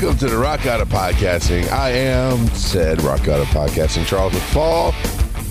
Welcome to the Rock God of Podcasting. I am said Rock God of Podcasting, Charles McFall.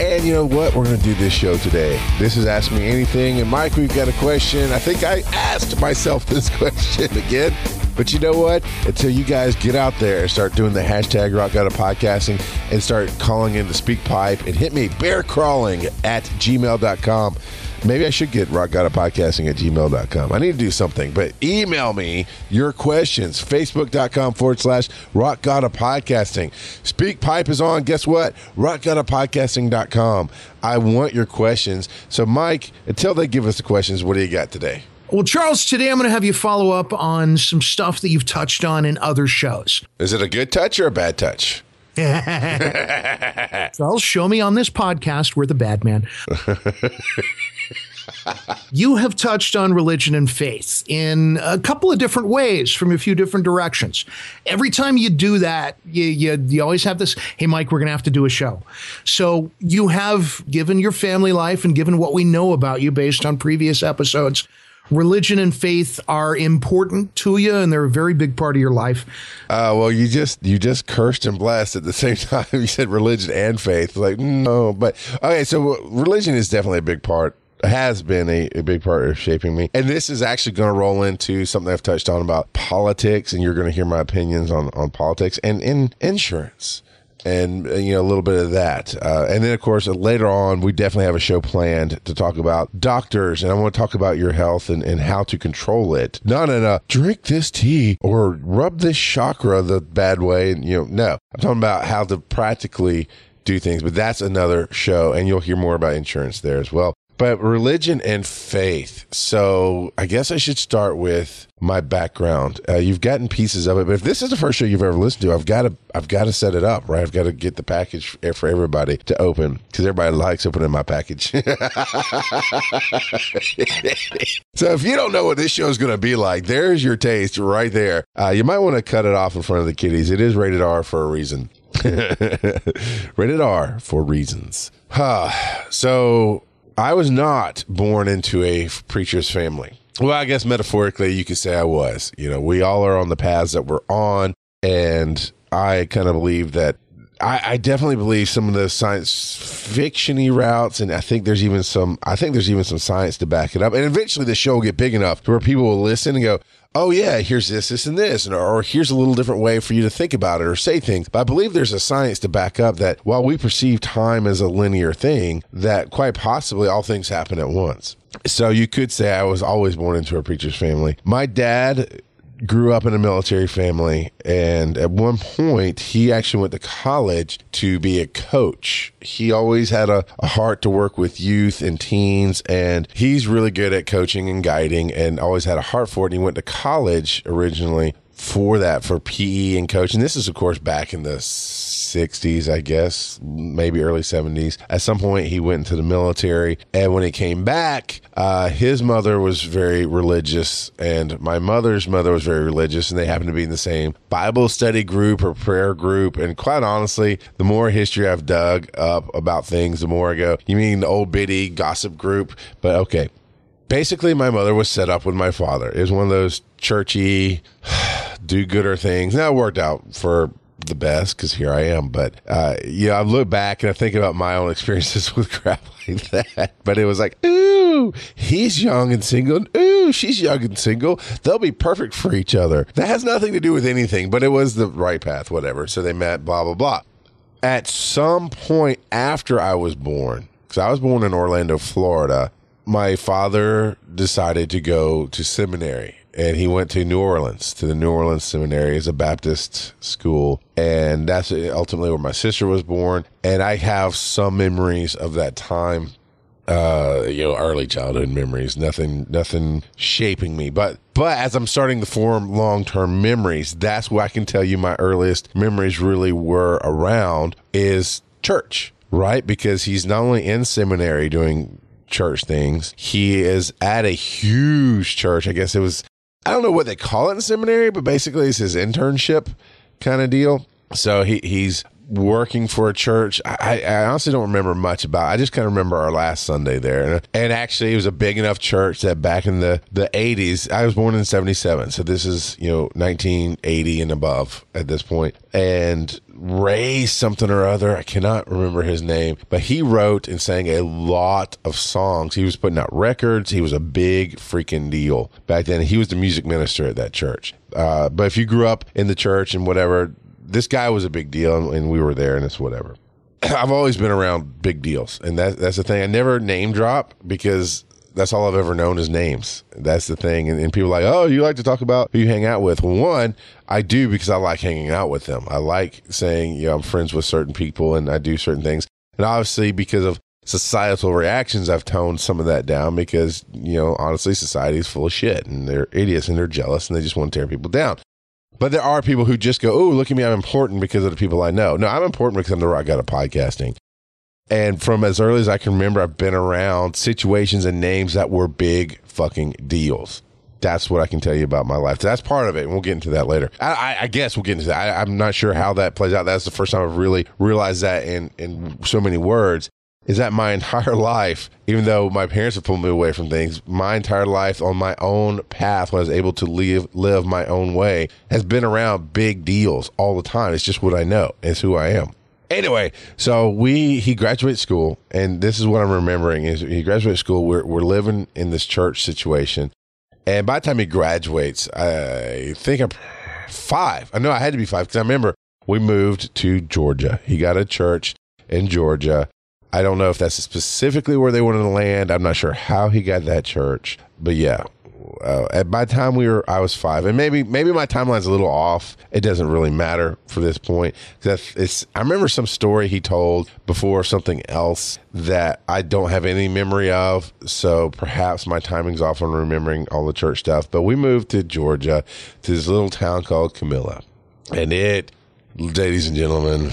And you know what? We're going to do this show today. This is Ask Me Anything. And Mike, we've got a question. I think I asked myself this question again. But you know what? Until you guys get out there and start doing the hashtag rock god of podcasting and start calling in the speak pipe and hit me bear crawling at gmail.com. Maybe I should get rock god of podcasting at gmail.com. I need to do something, but email me your questions. Facebook.com forward slash rock god of podcasting. Speak pipe is on. Guess what? Rock god of podcasting.com. I want your questions. So, Mike, until they give us the questions, what do you got today? Well, Charles, today I'm going to have you follow up on some stuff that you've touched on in other shows. Is it a good touch or a bad touch? Charles, show me on this podcast where the bad man. you have touched on religion and faith in a couple of different ways from a few different directions. Every time you do that, you, you, you always have this, hey, Mike, we're going to have to do a show. So you have given your family life and given what we know about you based on previous episodes religion and faith are important to you and they're a very big part of your life. Uh, well, you just you just cursed and blessed at the same time. You said religion and faith. Like no, but okay. So religion is definitely a big part. Has been a, a big part of shaping me, and this is actually going to roll into something I've touched on about politics, and you're going to hear my opinions on on politics and in insurance and uh, you know a little bit of that. Uh, and then of course later on we definitely have a show planned to talk about doctors and i want to talk about your health and, and how to control it. Not in a drink this tea or rub this chakra the bad way and you know no. I'm talking about how to practically do things but that's another show and you'll hear more about insurance there as well but religion and faith. So I guess I should start with my background. Uh, you've gotten pieces of it, but if this is the first show you've ever listened to, I've got to I've got to set it up right. I've got to get the package for everybody to open because everybody likes opening my package. so if you don't know what this show is going to be like, there's your taste right there. Uh, you might want to cut it off in front of the kiddies. It is rated R for a reason. rated R for reasons. Huh. so I was not born into a preacher's family. Well, I guess metaphorically, you could say I was. You know, we all are on the paths that we're on. And I kind of believe that I, I, definitely believe some of the science fictiony routes, and I think there's even some. I think there's even some science to back it up. And eventually, the show will get big enough to where people will listen and go, "Oh yeah, here's this, this, and this," and, or here's a little different way for you to think about it or say things. But I believe there's a science to back up that while we perceive time as a linear thing, that quite possibly all things happen at once. So you could say I was always born into a preacher's family. My dad grew up in a military family and at one point he actually went to college to be a coach. He always had a, a, heart to work with youth and teens and he's really good at coaching and guiding and always had a heart for it and he went to college originally for that for pe and coaching. This is of course back in the 60s, I guess, maybe early 70s. At some point, he went into the military. And when he came back, uh, his mother was very religious, and my mother's mother was very religious, and they happened to be in the same Bible study group or prayer group. And quite honestly, the more history I've dug up about things, the more I go, you mean the old bitty gossip group? But okay. Basically, my mother was set up with my father. It was one of those churchy, do gooder things. It worked out for the best because here I am. But uh, yeah, I look back and I think about my own experiences with crap like that. But it was like, ooh, he's young and single. And, ooh, she's young and single. They'll be perfect for each other. That has nothing to do with anything, but it was the right path, whatever. So they met, blah, blah, blah. At some point after I was born, because I was born in Orlando, Florida, my father decided to go to seminary and he went to New Orleans to the New Orleans Seminary as a Baptist school, and that's ultimately where my sister was born. And I have some memories of that time, uh, you know, early childhood memories. Nothing, nothing shaping me, but but as I'm starting to form long term memories, that's what I can tell you my earliest memories really were around is church, right? Because he's not only in seminary doing church things. He is at a huge church. I guess it was I don't know what they call it in seminary, but basically it's his internship kind of deal. So he he's working for a church. I, I honestly don't remember much about. It. I just kind of remember our last Sunday there, and actually, it was a big enough church that back in the the eighties, I was born in seventy seven, so this is you know nineteen eighty and above at this point. and Ray something or other. I cannot remember his name, but he wrote and sang a lot of songs. He was putting out records. He was a big freaking deal back then. He was the music minister at that church. Uh, but if you grew up in the church and whatever, this guy was a big deal, and we were there, and it's whatever. I've always been around big deals, and that, that's the thing. I never name drop because that's all I've ever known is names. That's the thing. And, and, people like, oh, you like to talk about who you hang out with. One, I do because I like hanging out with them. I like saying, you know, I'm friends with certain people and I do certain things. And obviously, because of societal reactions, I've toned some of that down because, you know, honestly, society is full of shit and they're idiots and they're jealous and they just want to tear people down. But there are people who just go, oh, look at me, I'm important because of the people I know. No, I'm important because I'm the rock god of podcasting. And from as early as I can remember, I've been around situations and names that were big fucking deals. That's what I can tell you about my life. That's part of it. And we'll get into that later. I, I, I guess we'll get into that. I, am not sure how that plays out. That's the first time I've really realized that in, in so many words is that my entire life, even though my parents have pulled me away from things, my entire life on my own path, when I was able to live live my own way, has been around big deals all the time. It's just what I know. It's who I am. Anyway, so we he graduated school, and this is what I'm remembering is he graduated school. We're we're living in this church situation, and by the time he graduates, I think I'm five. I know I had to be five because I remember we moved to Georgia. He got a church in Georgia. I don't know if that's specifically where they wanted to land. I'm not sure how he got that church, but yeah, uh, by the time we were, I was five, and maybe maybe my timeline's a little off. It doesn't really matter for this point because it's. I remember some story he told before something else that I don't have any memory of. So perhaps my timing's off on remembering all the church stuff. But we moved to Georgia to this little town called Camilla, and it, ladies and gentlemen,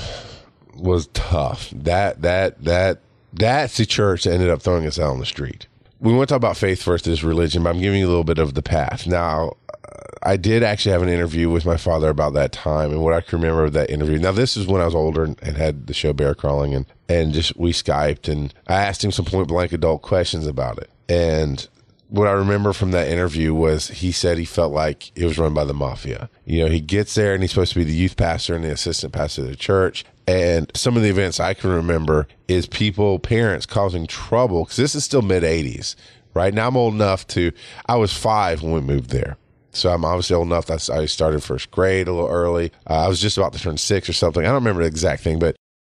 was tough. That that that that's the church that ended up throwing us out on the street we want to talk about faith versus religion, but I'm giving you a little bit of the path. Now, uh, I did actually have an interview with my father about that time and what I can remember of that interview. Now, this is when I was older and, and had the show Bear Crawling and, and just we Skyped and I asked him some point blank adult questions about it. And what I remember from that interview was he said he felt like it was run by the mafia. You know, he gets there and he's supposed to be the youth pastor and the assistant pastor of the church. And some of the events I can remember is people, parents causing trouble because this is still mid 80s, right? Now I'm old enough to, I was five when we moved there. So I'm obviously old enough that I started first grade a little early. Uh, I was just about to turn six or something. I don't remember the exact thing, but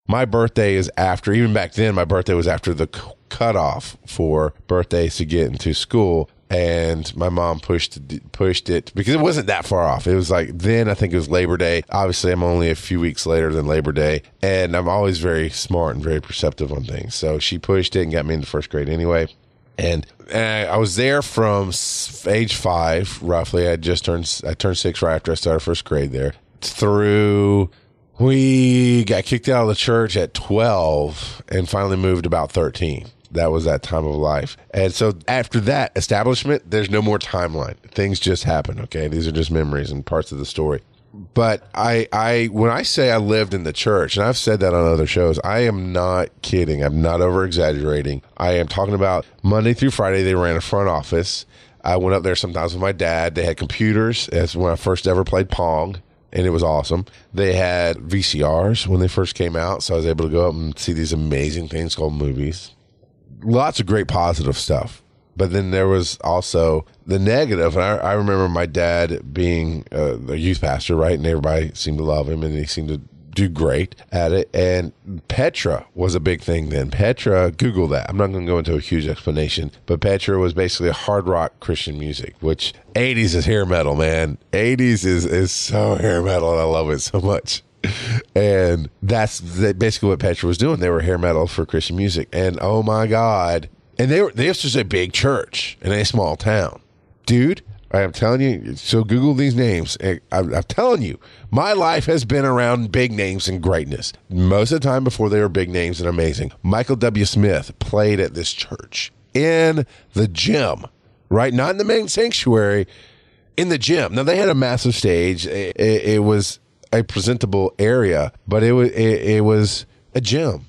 my birthday is after, even back then, my birthday was after the cutoff for birthdays to get into school and my mom pushed pushed it because it wasn't that far off. It was like then I think it was Labor Day. Obviously, I'm only a few weeks later than Labor Day, and I'm always very smart and very perceptive on things. So she pushed it and got me into first grade anyway. And, and I was there from age five, roughly. I just turned I turned six right after I started first grade there. Through we got kicked out of the church at 12 and finally moved about 13 that was that time of life. And so after that establishment, there's no more timeline. Things just happen. Okay. These are just memories and parts of the story. But I, I, when I say I lived in the church, and I've said that on other shows, I am not kidding. I'm not over exaggerating. I am talking about Monday through Friday, they ran a front office. I went up there sometimes with my dad. They had computers. That's when I first ever played Pong and it was awesome. They had VCRs when they first came out, so I was able to go up and see these amazing things called movies lots of great positive stuff. But then there was also the negative. And I, I remember my dad being a, a youth pastor, right? And everybody seemed to love him and he seemed to do great at it. And Petra was a big thing then. Petra, Google that. I'm not going to go into a huge explanation, but Petra was basically a hard rock Christian music, which 80s is hair metal, man. 80s is, is so hair metal and I love it so much and that's basically what Petra was doing. They were hair metal for Christian music, and oh my god! And they were this was a big church in a small town, dude. I am telling you. So Google these names. I'm, I'm telling you, my life has been around big names and greatness. Most of the time before they were big names and amazing. Michael W. Smith played at this church in the gym, right? Not in the main sanctuary, in the gym. Now they had a massive stage. it, it, it was a presentable area, but it was it, it was a gym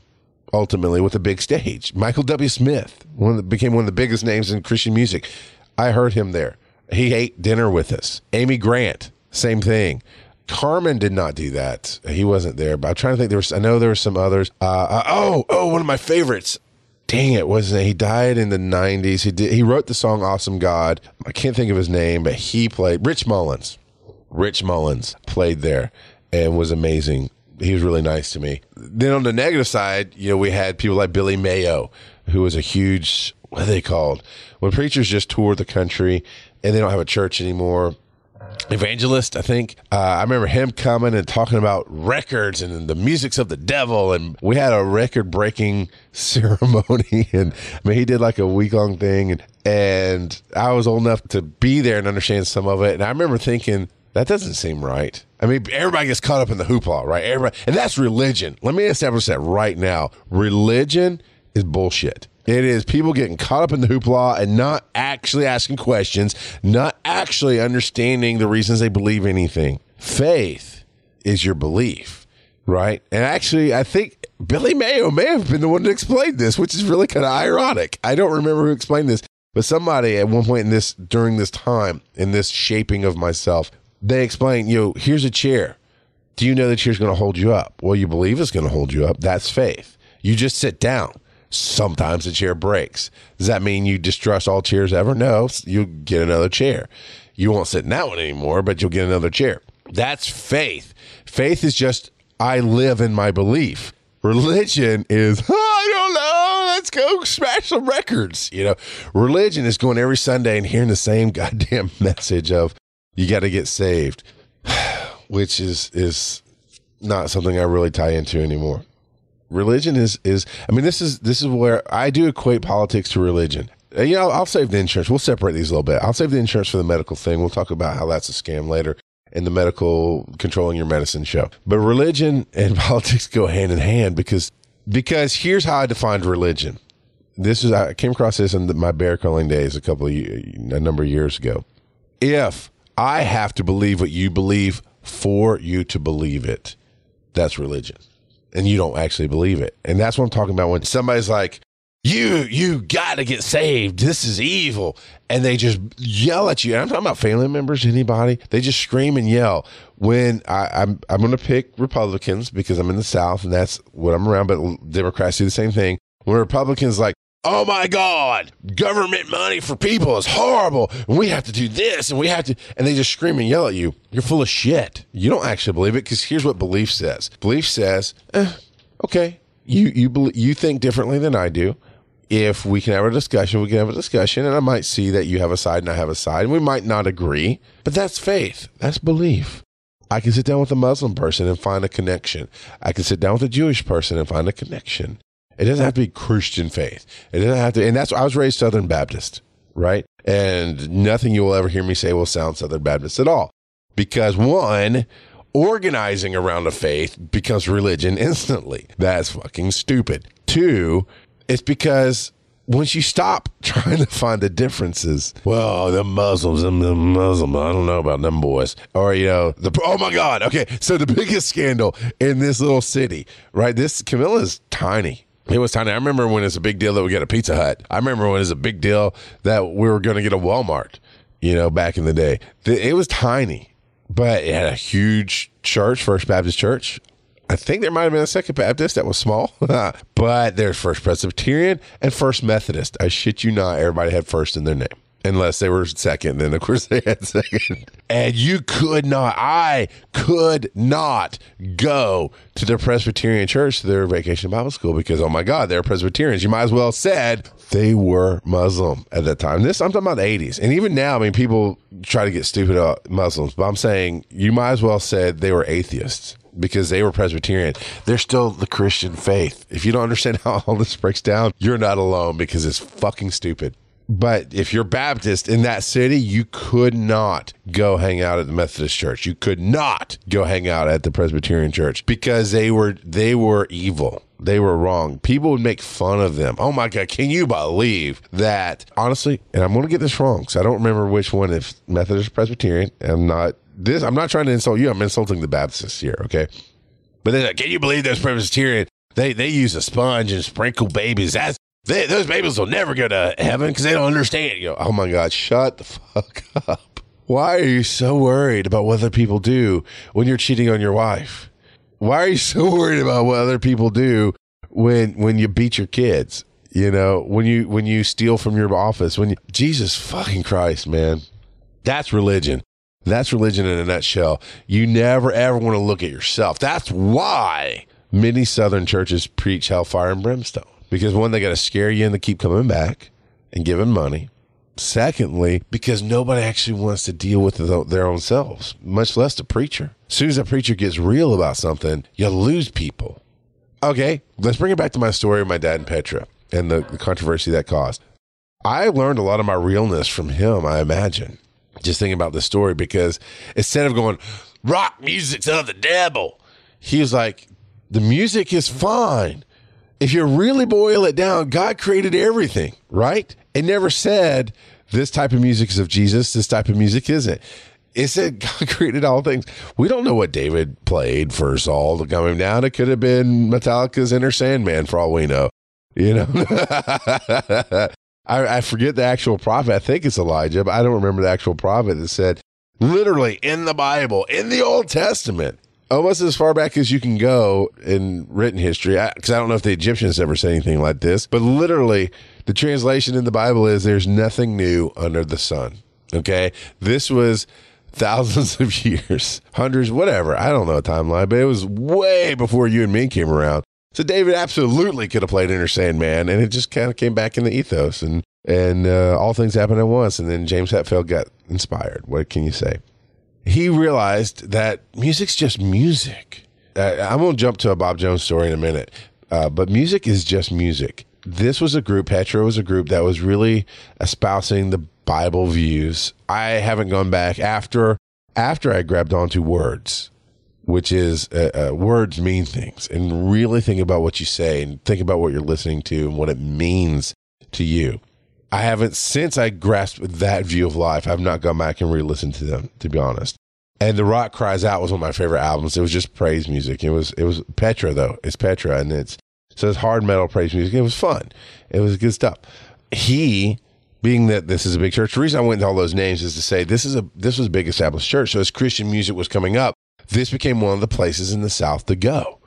ultimately with a big stage. Michael W. Smith, one the, became one of the biggest names in Christian music. I heard him there. He ate dinner with us. Amy Grant, same thing. Carmen did not do that. He wasn't there, but I'm trying to think. There was, I know there were some others. Uh, uh, oh, oh, one of my favorites. Dang it, wasn't it? He died in the 90s. He did. He wrote the song "Awesome God." I can't think of his name, but he played Rich Mullins. Rich Mullins played there and was amazing. He was really nice to me. Then on the negative side, you know, we had people like Billy Mayo, who was a huge what are they called? When preachers just tour the country and they don't have a church anymore. Evangelist, I think. Uh, I remember him coming and talking about records and the music's of the devil. And we had a record breaking ceremony. And I mean, he did like a week long thing. And, and I was old enough to be there and understand some of it. And I remember thinking, that doesn't seem right. I mean, everybody gets caught up in the hoopla, right? Everybody, and that's religion. Let me establish that right now. Religion is bullshit. It is people getting caught up in the hoopla and not actually asking questions, not actually understanding the reasons they believe anything. Faith is your belief, right? And actually, I think Billy Mayo may have been the one to explain this, which is really kind of ironic. I don't remember who explained this, but somebody at one point in this, during this time, in this shaping of myself, they explained, you know, here's a chair. Do you know the chair's going to hold you up? Well, you believe it's going to hold you up. That's faith. You just sit down. Sometimes the chair breaks. Does that mean you distrust all chairs ever? No, you'll get another chair. You won't sit in that one anymore, but you'll get another chair. That's faith. Faith is just, I live in my belief. Religion is, oh, I don't know, let's go smash some records. You know, religion is going every Sunday and hearing the same goddamn message of, you got to get saved, which is, is not something I really tie into anymore religion is is i mean this is this is where i do equate politics to religion. You know i'll save the insurance. We'll separate these a little bit. I'll save the insurance for the medical thing. We'll talk about how that's a scam later in the medical controlling your medicine show. But religion and politics go hand in hand because because here's how i defined religion. This is i came across this in my bear crawling days a couple of a number of years ago. If i have to believe what you believe for you to believe it that's religion and you don't actually believe it. And that's what I'm talking about when somebody's like, you, you got to get saved. This is evil. And they just yell at you. And I'm talking about family members, anybody. They just scream and yell. When I, I'm, I'm going to pick Republicans because I'm in the South and that's what I'm around. But Democrats do the same thing. When Republicans like, oh my God, government money for people is horrible. We have to do this and we have to, and they just scream and yell at you. You're full of shit. You don't actually believe it because here's what belief says. Belief says, eh, okay, you, you, you think differently than I do. If we can have a discussion, we can have a discussion, and I might see that you have a side and I have a side, and we might not agree, but that's faith. That's belief. I can sit down with a Muslim person and find a connection. I can sit down with a Jewish person and find a connection. It doesn't have to be Christian faith. It doesn't have to, and that's I was raised Southern Baptist, right? And nothing you will ever hear me say will sound Southern Baptist at all. Because one, organizing around a faith becomes religion instantly. That's fucking stupid. Two, it's because once you stop trying to find the differences, well, the Muslims, them, the Muslim, I don't know about them boys. Or, you know, the, oh my God. Okay. So the biggest scandal in this little city, right? This Camilla is tiny. It was tiny. I remember when it's a big deal that we get a Pizza Hut. I remember when it's a big deal that we were going to get a Walmart, you know, back in the day. It was tiny, but it had a huge church, First Baptist Church. I think there might have been a Second Baptist that was small, but there's First Presbyterian and First Methodist. I shit you not, everybody had first in their name unless they were second. Then of course they had second. And you could not, I could not go to the Presbyterian church to their vacation Bible school because oh my God, they're Presbyterians. You might as well said they were Muslim at that time. This I'm talking about the 80s, and even now, I mean, people try to get stupid about Muslims, but I'm saying you might as well said they were atheists because they were Presbyterian. They're still the Christian faith. If you don't understand how all this breaks down, you're not alone because it's fucking stupid. But if you're Baptist in that city, you could not go hang out at the Methodist church. You could not go hang out at the Presbyterian church because they were they were evil. They were wrong. People would make fun of them. Oh my God, can you believe that? Honestly, and I'm going to get this wrong because I don't remember which one, if Methodist Presbyterian. I'm not this I'm not trying to insult you. I'm insulting the Baptists here, okay? But then, can you believe those Presbyterian? They they use a sponge and sprinkle babies. That's they, those babies will never go to heaven because they don't understand. You know, oh my God, shut the fuck up. Why are you so worried about what other people do when you're cheating on your wife? Why are you so worried about what other people do when when you beat your kids? You know, when you when you steal from your office, when you Jesus fucking Christ, man. That's religion. That's religion in a nutshell. You never ever want to look at yourself. That's why many southern churches preach hellfire and brimstone. Because one, they got to scare you into keep coming back and giving money. Secondly, because nobody actually wants to deal with their own selves, much less the preacher. As soon as a preacher gets real about something, you lose people. Okay, let's bring it back to my story of my dad and Petra and the, the controversy that caused. I learned a lot of my realness from him, I imagine just thinking about the story because instead of going, rock music's of the devil, he was like, the music is fine. If you really boil it down, God created everything, right? It never said this type of music is of Jesus, this type of music isn't. It said God created all things. We don't know what David played for Saul to come him down. It could have been Metallica's Enter Sandman for all we know. You know, I, I forget the actual prophet. I think it's Elijah, but I don't remember the actual prophet that said, literally in the Bible, in the Old Testament, almost as far back as you can go in written history, because I, I, don't know if the Egyptians ever said anything like this, but literally the translation in the Bible is there's nothing new under the sun. Okay. This was thousands of years, hundreds, whatever. I don't know a timeline, but it was way before you and me came around. So David absolutely could have played Enter Sandman, and it just kind of came back in the ethos, and and uh, all things happened at once. And then James Hetfield got inspired. What can you say? He realized that music's just music. Uh, I'm going to jump to a Bob Jones story in a minute, uh, but music is just music. This was a group. Petra was a group that was really espousing the Bible views. I haven't gone back after after I grabbed onto words which is uh, uh, words mean things and really think about what you say and think about what you're listening to and what it means to you. I haven't, since I grasped that view of life, I've not gone back and re listened to them, to be honest. And The Rock Cries Out was one of my favorite albums. It was just praise music. It was, it was Petra, though. It's Petra, and it's, so it's hard metal praise music. It was fun. It was good stuff. He, being that this is a big church, the reason I went into all those names is to say this is a this was a big established church. So as Christian music was coming up, this became one of the places in the South to go.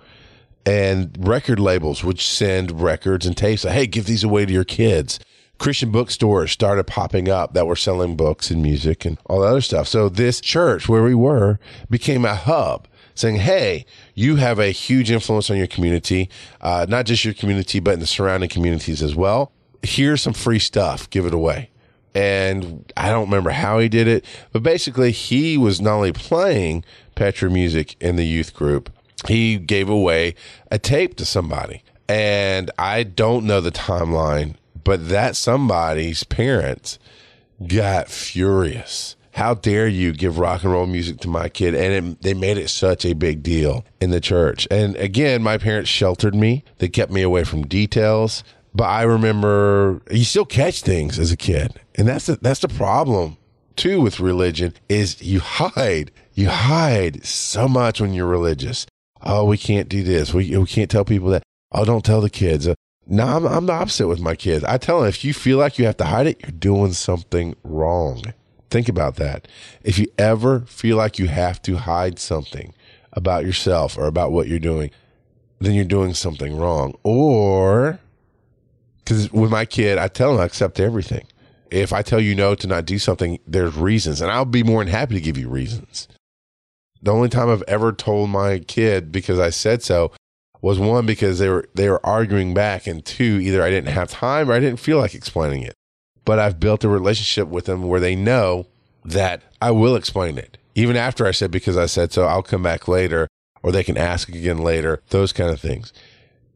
And record labels would send records and tapes. Like, hey, give these away to your kids. Christian bookstores started popping up that were selling books and music and all that other stuff. So this church where we were became a hub saying, Hey, you have a huge influence on your community, uh, not just your community, but in the surrounding communities as well. Here's some free stuff. Give it away. And I don't remember how he did it, but basically he was not only playing, Petra Music in the youth group, he gave away a tape to somebody. And I don't know the timeline, but that somebody's parents got furious. How dare you give rock and roll music to my kid? And it, they made it such a big deal in the church. And again, my parents sheltered me. They kept me away from details. But I remember you still catch things as a kid. And that's the, that's the problem too with religion is you hide you hide so much when you're religious. Oh, we can't do this. We, we can't tell people that. Oh, don't tell the kids. Uh, no, I'm, I'm the opposite with my kids. I tell them if you feel like you have to hide it, you're doing something wrong. Think about that. If you ever feel like you have to hide something about yourself or about what you're doing, then you're doing something wrong. Or, because with my kid, I tell him I accept everything. If I tell you no to not do something, there's reasons, and I'll be more than happy to give you reasons. The only time I've ever told my kid because I said so was one because they were they were arguing back, and two either I didn't have time or I didn't feel like explaining it. But I've built a relationship with them where they know that I will explain it, even after I said because I said so. I'll come back later, or they can ask again later. Those kind of things.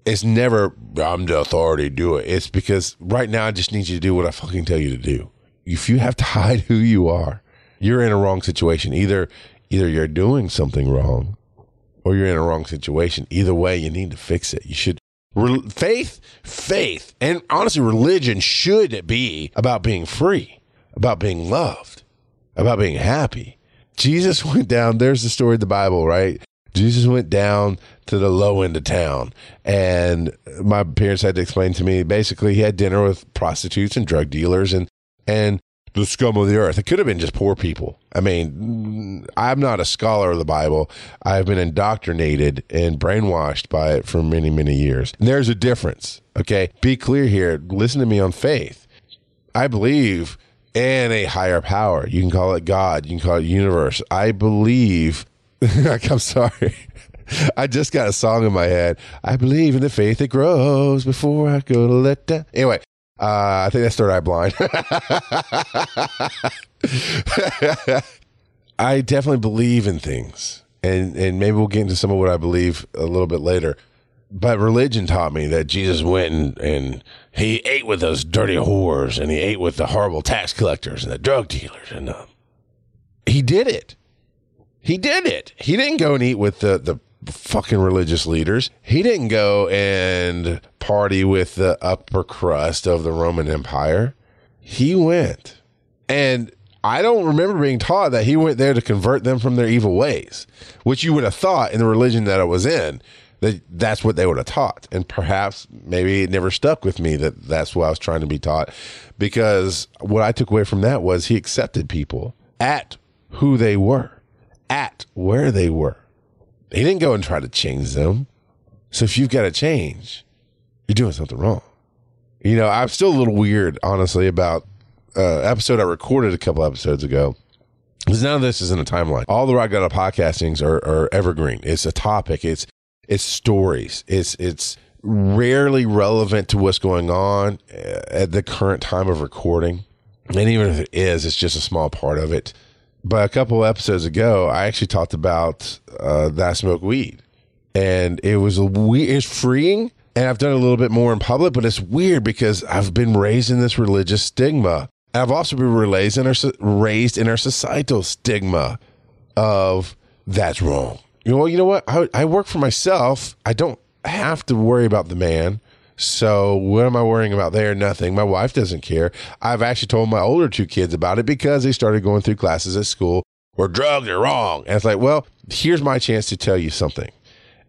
It's never I'm the authority. Do it. It's because right now I just need you to do what I fucking tell you to do. If you have to hide who you are, you're in a wrong situation. Either either you're doing something wrong or you're in a wrong situation. Either way, you need to fix it. You should faith, faith, and honestly, religion should be about being free, about being loved, about being happy. Jesus went down. There's the story of the Bible, right? Jesus went down to the low end of town, and my parents had to explain to me. Basically, he had dinner with prostitutes and drug dealers, and and the scum of the earth. It could have been just poor people. I mean, I'm not a scholar of the Bible. I've been indoctrinated and brainwashed by it for many, many years. And there's a difference. Okay, be clear here. Listen to me on faith. I believe in a higher power. You can call it God. You can call it universe. I believe. I'm sorry. I just got a song in my head. I believe in the faith that grows before I go to let down. Anyway, uh, I think that's Third Eye Blind. I definitely believe in things, and and maybe we'll get into some of what I believe a little bit later. But religion taught me that Jesus went and, and he ate with those dirty whores, and he ate with the horrible tax collectors and the drug dealers, and uh, he did it. He did it. He didn't go and eat with the the fucking religious leaders. He didn't go and party with the upper crust of the Roman Empire. He went. And I don't remember being taught that he went there to convert them from their evil ways, which you would have thought in the religion that I was in that that's what they would have taught. And perhaps maybe it never stuck with me that that's what I was trying to be taught because what I took away from that was he accepted people at who they were, at where they were. He didn't go and try to change them. So if you've got to change, you're doing something wrong. You know, I'm still a little weird, honestly, about uh, episode I recorded a couple episodes ago. Because none of this is in a timeline. All the Rock God podcastings are, are evergreen. It's a topic. It's it's stories. It's it's rarely relevant to what's going on uh, at the current time of recording. And even if it is, it's just a small part of it. But a couple episodes ago, I actually talked about uh, that smoke weed, and it was a we- it's freeing. And I've done a little bit more in public, but it's weird because I've been raised in this religious stigma. I've also been raised in our raised in our societal stigma of that's wrong. You know, well, you know what? I, I work for myself. I don't have to worry about the man. So what am I worrying about there? Nothing. My wife doesn't care. I've actually told my older two kids about it because they started going through classes at school where drugs are wrong. And it's like, well, here's my chance to tell you something.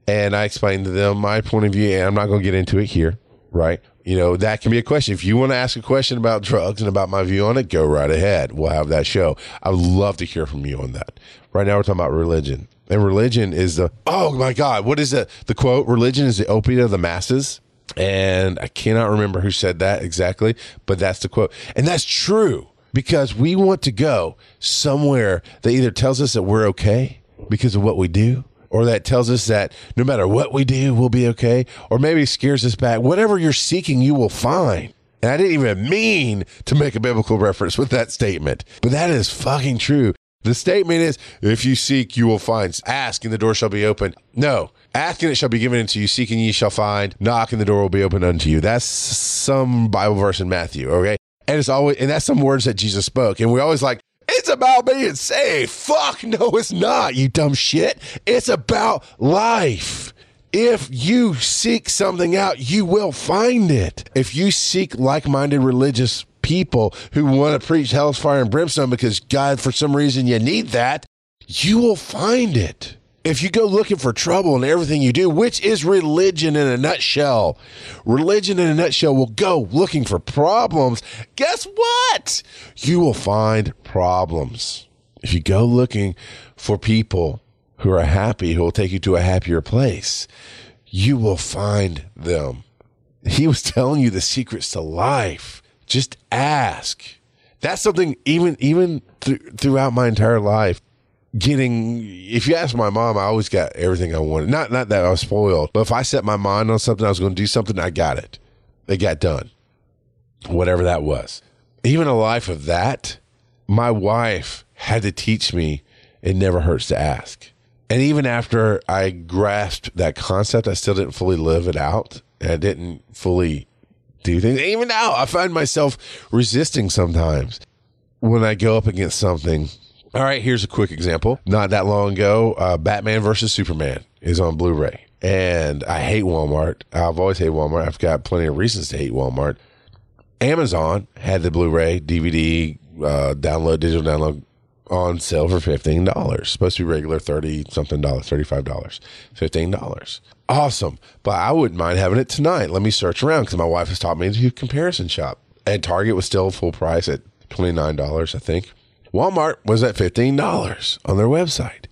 And I explained to them my point of view, and I'm not going to get into it here, right? You know, that can be a question. If you want to ask a question about drugs and about my view on it, go right ahead. We'll have that show. I would love to hear from you on that. Right now, we're talking about religion. And religion is the, oh my God, what is it? The quote, religion is the opiate of the masses. And I cannot remember who said that exactly, but that's the quote. And that's true because we want to go somewhere that either tells us that we're okay because of what we do, or that tells us that no matter what we do, we'll be okay, or maybe scares us back. Whatever you're seeking, you will find. And I didn't even mean to make a biblical reference with that statement, but that is fucking true. The statement is, if you seek, you will find. Ask and the door shall be open. No, ask and it shall be given unto you. Seek and ye shall find. Knock and the door will be open unto you. That's some Bible verse in Matthew. Okay. And it's always, and that's some words that Jesus spoke. And we always like, it's about being saved. Fuck, no, it's not, you dumb shit. It's about life. If you seek something out, you will find it. If you seek like minded religious people who want to preach hell's fire and brimstone because God, for some reason, you need that, you will find it. If you go looking for trouble in everything you do, which is religion in a nutshell, religion in a nutshell will go looking for problems. Guess what? You will find problems. If you go looking for people who are happy, who will take you to a happier place, you will find them. He was telling you the secrets to life. Just ask. That's something even even th- throughout my entire life. Getting, if you ask my mom, I always got everything I wanted. Not not that I was spoiled, but if I set my mind on something, I was going to do something, I got it. It got done. Whatever that was. Even a life of that, my wife had to teach me it never hurts to ask. And even after I grasped that concept, I still didn't fully live it out. And I didn't fully do things. Even now, I find myself resisting sometimes when I go up against something. All right, here's a quick example. Not that long ago, uh, Batman versus Superman is on Blu ray. And I hate Walmart. I've always hated Walmart. I've got plenty of reasons to hate Walmart. Amazon had the Blu ray, DVD, uh, download, digital download on sale for fifteen dollars. Supposed to be regular thirty something dollars, thirty five dollars, fifteen dollars. Awesome, but I wouldn't mind having it tonight. Let me search around because my wife has taught me to comparison shop. And Target was still full price at twenty nine dollars, I think. Walmart was at fifteen dollars on their website.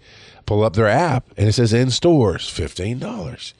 Pull up their app and it says in stores fifteen dollars.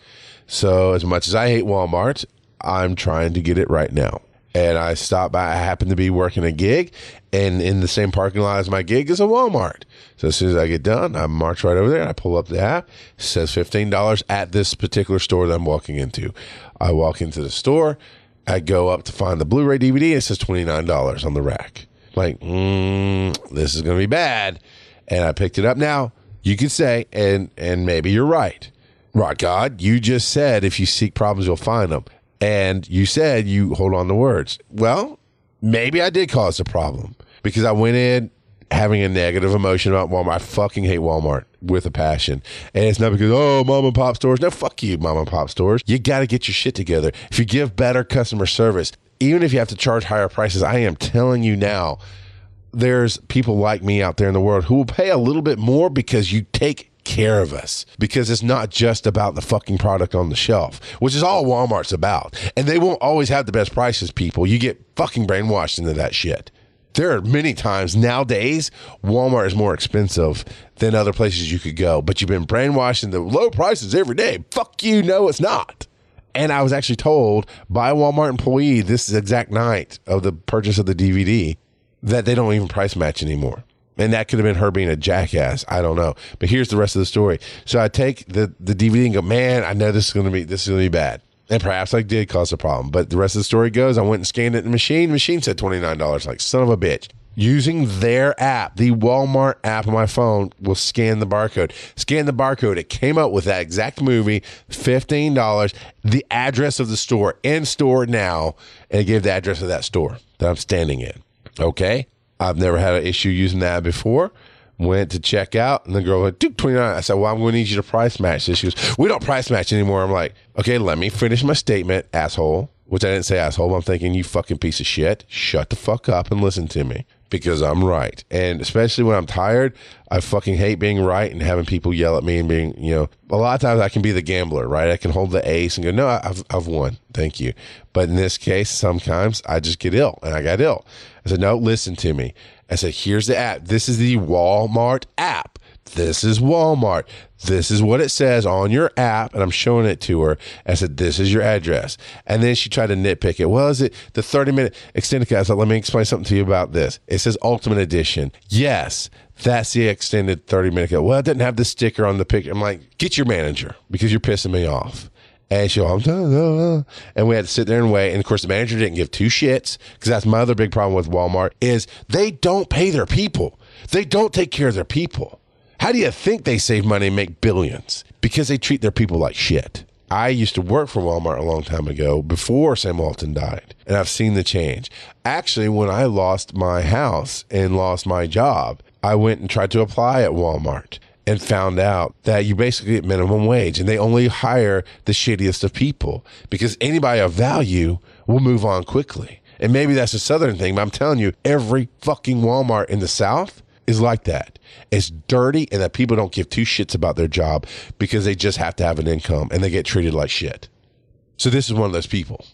So as much as I hate Walmart, I'm trying to get it right now and I stopped by. I happened to be working a gig, and in the same parking lot as my gig is a Walmart. So as soon as I get done, I march right over there. And I pull up the app. It says fifteen dollars at this particular store that I'm walking into. I walk into the store. I go up to find the Blu-ray DVD. It says twenty nine dollars on the rack. Like, mm, this is going to be bad. And I picked it up. Now you could say, and and maybe you're right. Rock God, you just said if you seek problems, you'll find them and you said you hold on to words. Well, maybe I did cause a problem because I went in having a negative emotion about Walmart. I fucking hate Walmart with a passion. And it's not because, oh, mom and pop stores. No, fuck you, mom and pop stores. You got to get your shit together. If you give better customer service, even if you have to charge higher prices, I am telling you now, there's people like me out there in the world who will pay a little bit more because you take care of us because it's not just about the fucking product on the shelf, which is all Walmart's about. And they won't always have the best prices, people. You get fucking brainwashed into that shit. There are many times nowadays Walmart is more expensive than other places you could go, but you've been brainwashed into low prices every day. Fuck you, no, it's not. And I was actually told by a Walmart employee this exact night of the purchase of the DVD that they don't even price match anymore. And that could have been her being a jackass. I don't know. But here's the rest of the story. So I take the, the DVD and go, man, I know this is to be, this is to be bad. And perhaps I did cause a problem. But the rest of the story goes, I went and scanned it in the machine. The machine said $29. Like, son of a bitch. Using their app, the Walmart app on my phone will scan the barcode. Scan the barcode. It came up with that exact movie, $15, the address of the store, in store now, and it gave the address of that store that I'm standing in. Okay. I've never had an issue using that before. Went to check out, and the girl went, Duke 29. I said, Well, I'm going to need you to price match this. She goes, We don't price match anymore. I'm like, Okay, let me finish my statement, asshole. Which I didn't say asshole. I'm thinking, You fucking piece of shit. Shut the fuck up and listen to me because I'm right. And especially when I'm tired, I fucking hate being right and having people yell at me and being, you know, a lot of times I can be the gambler, right? I can hold the ace and go, no, I've, I've won. Thank you. But in this case, sometimes I just get ill and I got ill. I said, no, listen to me. I said, here's the app. This is the Walmart app. This is Walmart. This is what it says on your app. And I'm showing it to her. I said, This is your address. And then she tried to nitpick it. Well, is it the 30 minute extended? I said, Let me explain something to you about this. It says Ultimate Edition. Yes, that's the extended 30 minute. Well, it didn't have the sticker on the picture. I'm like, Get your manager because you're pissing me off. And she, oh, I'm done, and we had to sit there and wait. And of course, the manager didn't give two shits because that's my other big problem with Walmart is they don't pay their people. They don't take care of their people. How do you think they save money and make billions? Because they treat their people like shit. I used to work for Walmart a long time ago before Sam Walton died, and I've seen the change. Actually, when I lost my house and lost my job, I went and tried to apply at Walmart and found out that you basically get minimum wage and they only hire the shittiest of people because anybody of value will move on quickly. And maybe that's a southern thing, but I'm telling you, every fucking Walmart in the South is like that. It's dirty and that people don't give two shits about their job because they just have to have an income and they get treated like shit. So this is one of those people.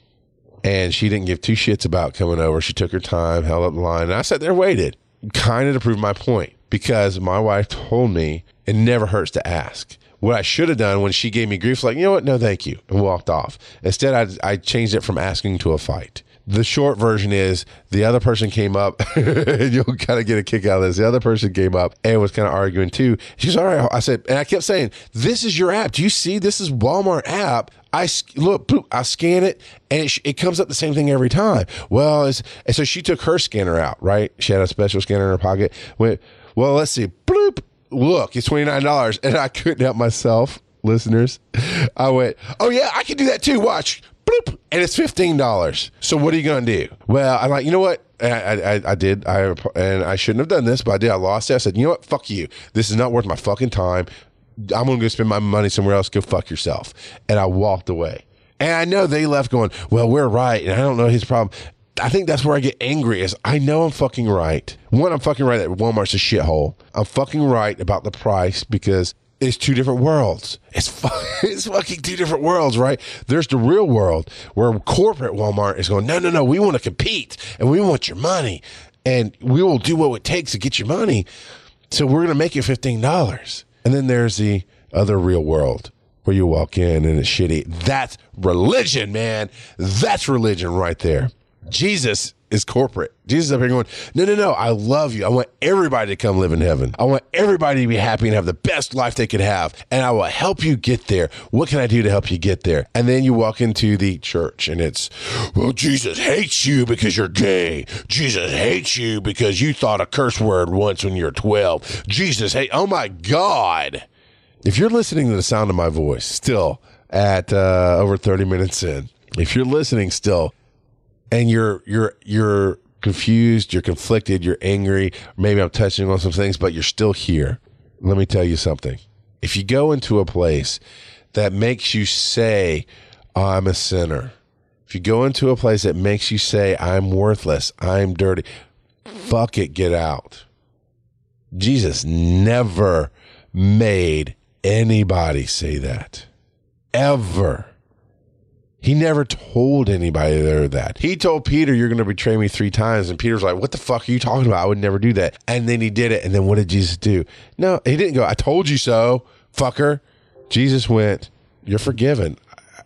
And she didn't give two shits about coming over. She took her time, held up the line, and I sat there waited, kind of to prove my point because my wife told me it never hurts to ask. What I should have done when she gave me grief, like, you know what? No, thank you, and walked off. Instead, I, I changed it from asking to a fight the short version is the other person came up and you'll kind of get a kick out of this. The other person came up and was kind of arguing too. She's all right. I said, and I kept saying, this is your app. Do you see? This is Walmart app. I look, I scan it and it, it comes up the same thing every time. Well, and so she took her scanner out, right? She had a special scanner in her pocket. Went, well, let's see. Bloop. Look, it's $29. And I couldn't help myself listeners. I went, oh yeah, I can do that too. Watch bloop, and it's fifteen dollars. So what are you to do? Well, I'm like, you know what? I, I, I did, I and I shouldn't have done this, but I did. I lost it. I said, you know what? Fuck you. This is not worth my fucking time. I'm to go spend my money somewhere else. Go fuck yourself. And I walked away. And I know they left going, well, we're right, and I don't know his problem. I think that's where I get angry is I know I'm fucking right. One, I'm fucking right that Walmart's a shithole. I'm fucking right about the price because it's two different worlds. It's it's fucking two different worlds, right? There's the real world where corporate Walmart is going, no, no, no, we want to compete and we want your money and we will do what it takes to get your money. So we're going to make you $15. And then there's the other real world where you walk in and it's shitty. That's religion, man. That's religion right there. Jesus is corporate. Jesus is up here going, no, no, no. I love you. I want everybody to come live in heaven. I want everybody to be happy and have the best life they could have. And I will help you get there. What can I do to help you get there? And then you walk into the church and it's, well, Jesus hates you because you're gay. Jesus hates you because you thought a curse word once when you were 12. Jesus hate, oh my God. If you're listening to the sound of my voice still at uh, over 30 minutes in, if you're listening still, and you're you're you're confused, you're conflicted, you're angry, maybe I'm touching on some things, but you're still here. Let me tell you something. If you go into a place that makes you say, I'm a sinner, if you go into a place that makes you say, I'm worthless, I'm dirty, fuck it, get out. Jesus never made anybody say that. Ever. He never told anybody there that. He told Peter, You're going to betray me three times. And Peter's like, What the fuck are you talking about? I would never do that. And then he did it. And then what did Jesus do? No, he didn't go, I told you so, fucker. Jesus went, You're forgiven.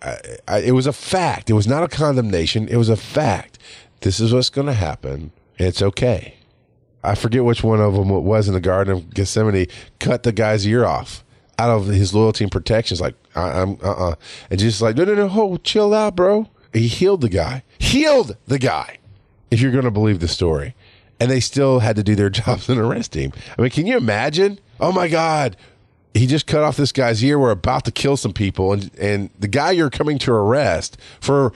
I, I, it was a fact. It was not a condemnation. It was a fact. This is what's going to happen. It's okay. I forget which one of them was in the Garden of Gethsemane, cut the guy's ear off out of his loyalty and protection. Like, I, am uh uh And Jesus like, no, no, no, ho, chill out, bro. He healed the guy. Healed the guy. If you're going to believe the story. And they still had to do their jobs and arrest him. I mean, can you imagine? Oh my God. He just cut off this guy's ear. We're about to kill some people. And, and the guy you're coming to arrest for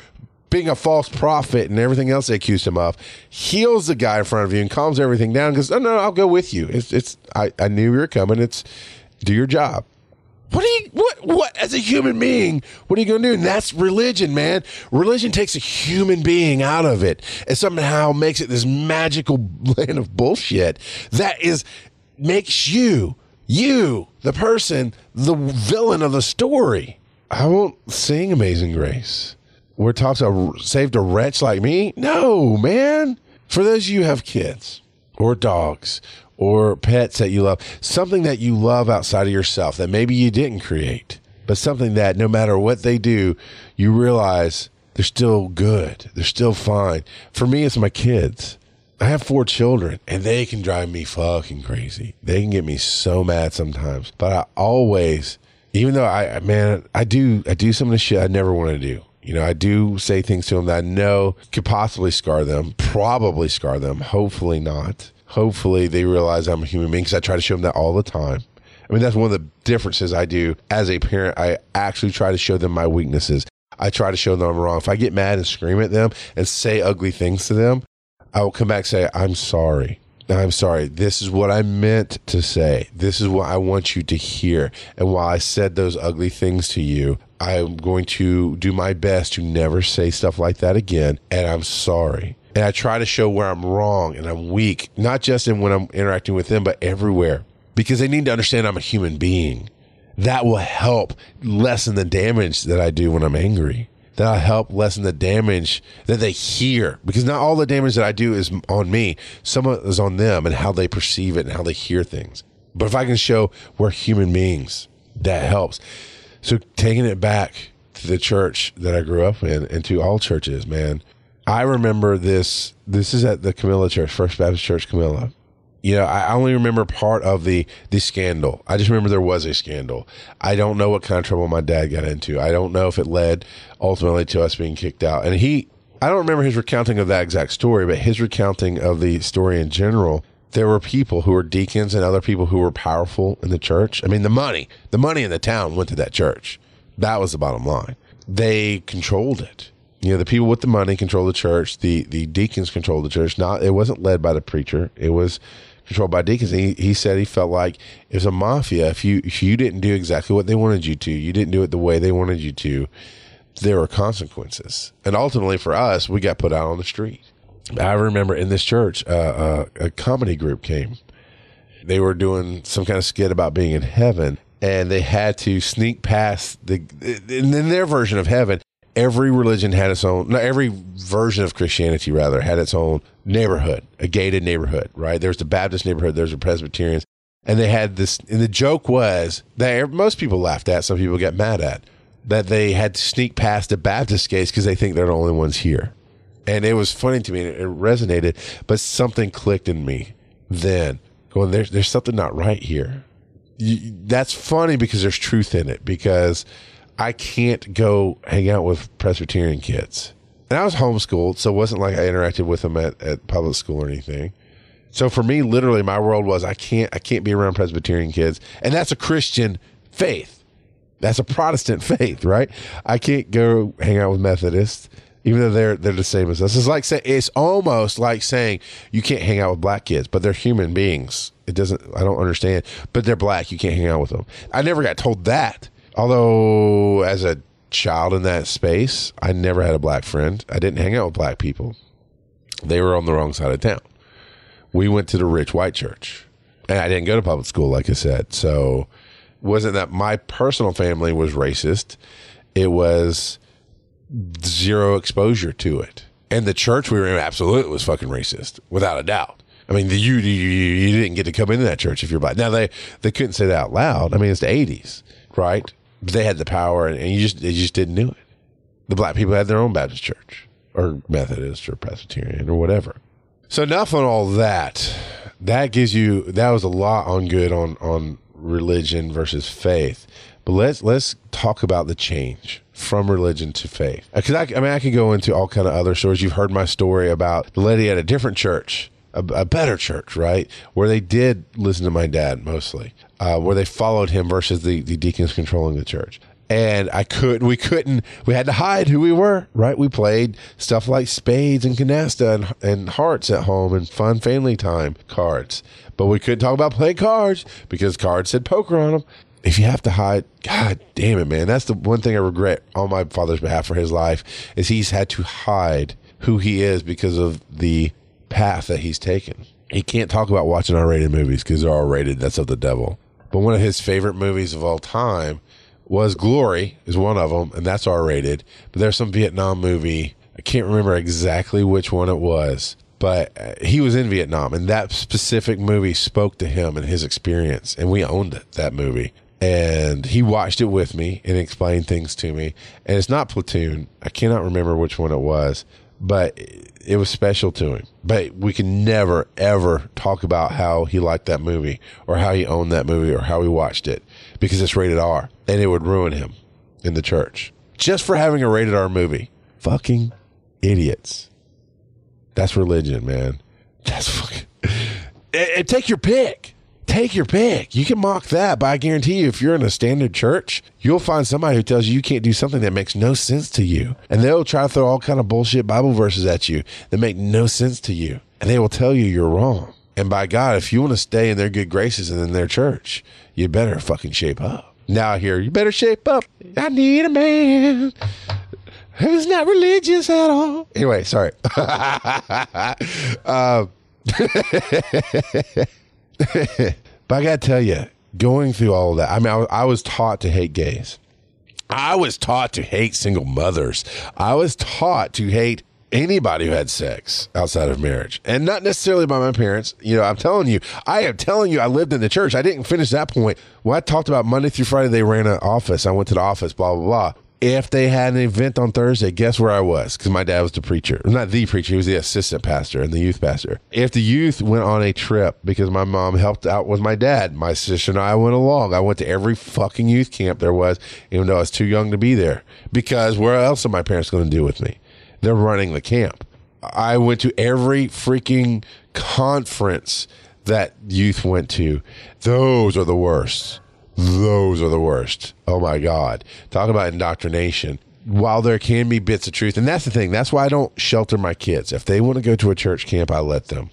being a false prophet and everything else they accused him of, heals the guy in front of you and calms everything down. Because, oh, no, no, I'll go with you. It's, it's, I, I knew you were coming. It's, do your job. What are you what what as a human being, what are you gonna do? And that's religion, man. Religion takes a human being out of it and somehow makes it this magical land of bullshit that is makes you, you, the person, the villain of the story. I won't sing Amazing Grace. Where it talks about saved a wretch like me. No, man. For those of you who have kids or dogs or pets that you love, something that you love outside of yourself that maybe you didn't create, but something that no matter what they do, you realize they're still good. They're still fine. For me, it's my kids. I have four children and they can drive me fucking crazy. They can get me so mad sometimes, but I always, even though I, man, I do, I do some of the shit I never want to do. You know, I do say things to them that I know could possibly scar them, probably scar them, hopefully not hopefully they realize I'm a human being because I try to show them that all the time. I mean, that's one of the differences I do as a parent. I actually try to show them my weaknesses. I try to show them I'm wrong. If I get mad and scream at them and say ugly things to them, I will come back and say, I'm sorry. I'm sorry. This is what I meant to say. This is what I want you to hear. And while I said those ugly things to you, I'm going to do my best to never say stuff like that again. And I'm sorry and I try to show where I'm wrong and I'm weak, not just in when I'm interacting with them, but everywhere because they need to understand I'm a human being. That will help lessen the damage that I do when I'm angry. That'll help lessen the damage that they hear because not all the damage that I do is on me. Some of it is on them and how they perceive it and how they hear things. But if I can show we're human beings, that helps. So taking it back to the church that I grew up in and to all churches, man, I remember this. This is at the Camilla Church, First Baptist Church, Camilla. You know, I only remember part of the the scandal. I just remember there was a scandal. I don't know what kind of trouble my dad got into. I don't know if it led ultimately to us being kicked out. And he, I don't remember his recounting of that exact story, but his recounting of the story in general. There were people who were deacons and other people who were powerful in the church. I mean, the money, the money in the town went to that church. That was the bottom line. They controlled it you know the people with the money control the church. The the deacons control the church. Not it wasn't led by the preacher. It was controlled by deacons. He, he said he felt like it was a mafia. If you if you didn't do exactly what they wanted you to you didn't do it the way they wanted you to there were consequences. And ultimately for us we got put out on the street. I remember in this church, uh, uh, a comedy group came. They were doing some kind of skit about being in heaven, and they had to sneak past the. In their version of heaven, every religion had its own. not every version of Christianity rather had its own neighborhood, a gated neighborhood. Right? There's the Baptist neighborhood. There's the Presbyterians, and they had this. And the joke was that most people laughed at. Some people get mad at that they had to sneak past the Baptist gates because they think they're the only ones here. And it was funny to me. It resonated, but something clicked in me then. Going, there's there's something not right here. You, that's funny because there's truth in it. Because I can't go hang out with Presbyterian kids, and I was homeschooled, so it wasn't like I interacted with them at, at public school or anything. So for me, literally, my world was I can't I can't be around Presbyterian kids, and that's a Christian faith. That's a Protestant faith, right? I can't go hang out with Methodists even though they're they're the same as us. It's like say, it's almost like saying you can't hang out with black kids, but they're human beings. It doesn't. I don't understand, but they're black. You can't hang out with them. I never got told that. Although as a child in that space, I never had a black friend. I didn't hang out with black people. They were on the wrong side of town. We went to the rich white church, and I didn't go to public school, like I said. So, wasn't that my personal family was racist? It was zero exposure to it. And the church we were in absolutely was fucking racist, without a doubt. I mean, the, you, you you didn't get to come into that church if you're black. Now they they couldn't say that out loud. I mean, it's the '80s, right? They had the power, and, you just they just didn't do it. The black people had their own Baptist church, or Methodist, or Presbyterian, or whatever. So enough on all that. That gives you that was a lot on good on on religion versus faith. But let's let's talk about the change from religion to faith. Uh, because I, I, mean, I could go into all kind of other stories. You've heard my story about the lady at a different church, a better church, right, where they did listen to my dad mostly, uh, where they followed him versus the the deacons controlling the church. And I could, we couldn't, we had to hide who we were, right? We played stuff like spades and canasta and, and hearts at home and fun family time cards. But we couldn't talk about playing cards because cards said poker on them if you have to hide, God damn it, man. That's the one thing I regret on my father's behalf for his life is he's had to hide who he is because of the path that he's taken. He can't talk about watching R-rated movies because they're R-rated. That's of the devil. But one of his favorite movies of all time was Glory, is one of them, and that's R-rated. But there's some Vietnam movie. I can't remember exactly which one it was, but uh, he was in Vietnam, and that specific movie spoke to him and his experience, and we owned it, that movie and he watched it with me and explained things to me. And it's not Platoon. I cannot remember which one it was, but it was special to him. But we can never, ever talk about how he liked that movie or how he owned that movie or how he watched it because it's rated R and it would ruin him in the church just for having a rated R movie. Fucking idiots. That's religion, man. That's fucking. And eh, eh, take your pick take your pick. You can mock that, but I guarantee you, if you're in a standard church, you'll find somebody who tells you you can't do something that makes no sense to you, and they'll try to throw all kind of bullshit Bible verses at you that make no sense to you, and they will tell you you're wrong. And by God, if you want to stay in their good graces and in their church, you better fucking shape up. Now I hear you better shape up. I need a man who's not religious at all. Anyway, sorry. uh, but I got to tell you, going through all of that, I mean, I, I was taught to hate gays. I was taught to hate single mothers. I was taught to hate anybody who had sex outside of marriage and not necessarily by my parents. You know, I'm telling you, I am telling you, I lived in the church. I didn't finish that point. well I talked about Monday through Friday, they ran an office. I went to the office, blah, blah, blah if they had an event on Thursday, guess where I was? Because my dad was the preacher. Not the preacher, he was the assistant pastor and the youth pastor. If the youth went on a trip because my mom helped out with my dad, my sister and I went along. I went to every fucking youth camp there was, even though I was too young to be there. Because where else are my parents going to do with me? They're running the camp. I went to every freaking conference that youth went to. Those are the worst those are the worst. Oh my God. Talk about indoctrination. While there can be bits of truth, and that's the thing, that's why I don't shelter my kids. If they want to go to a church camp, I let them.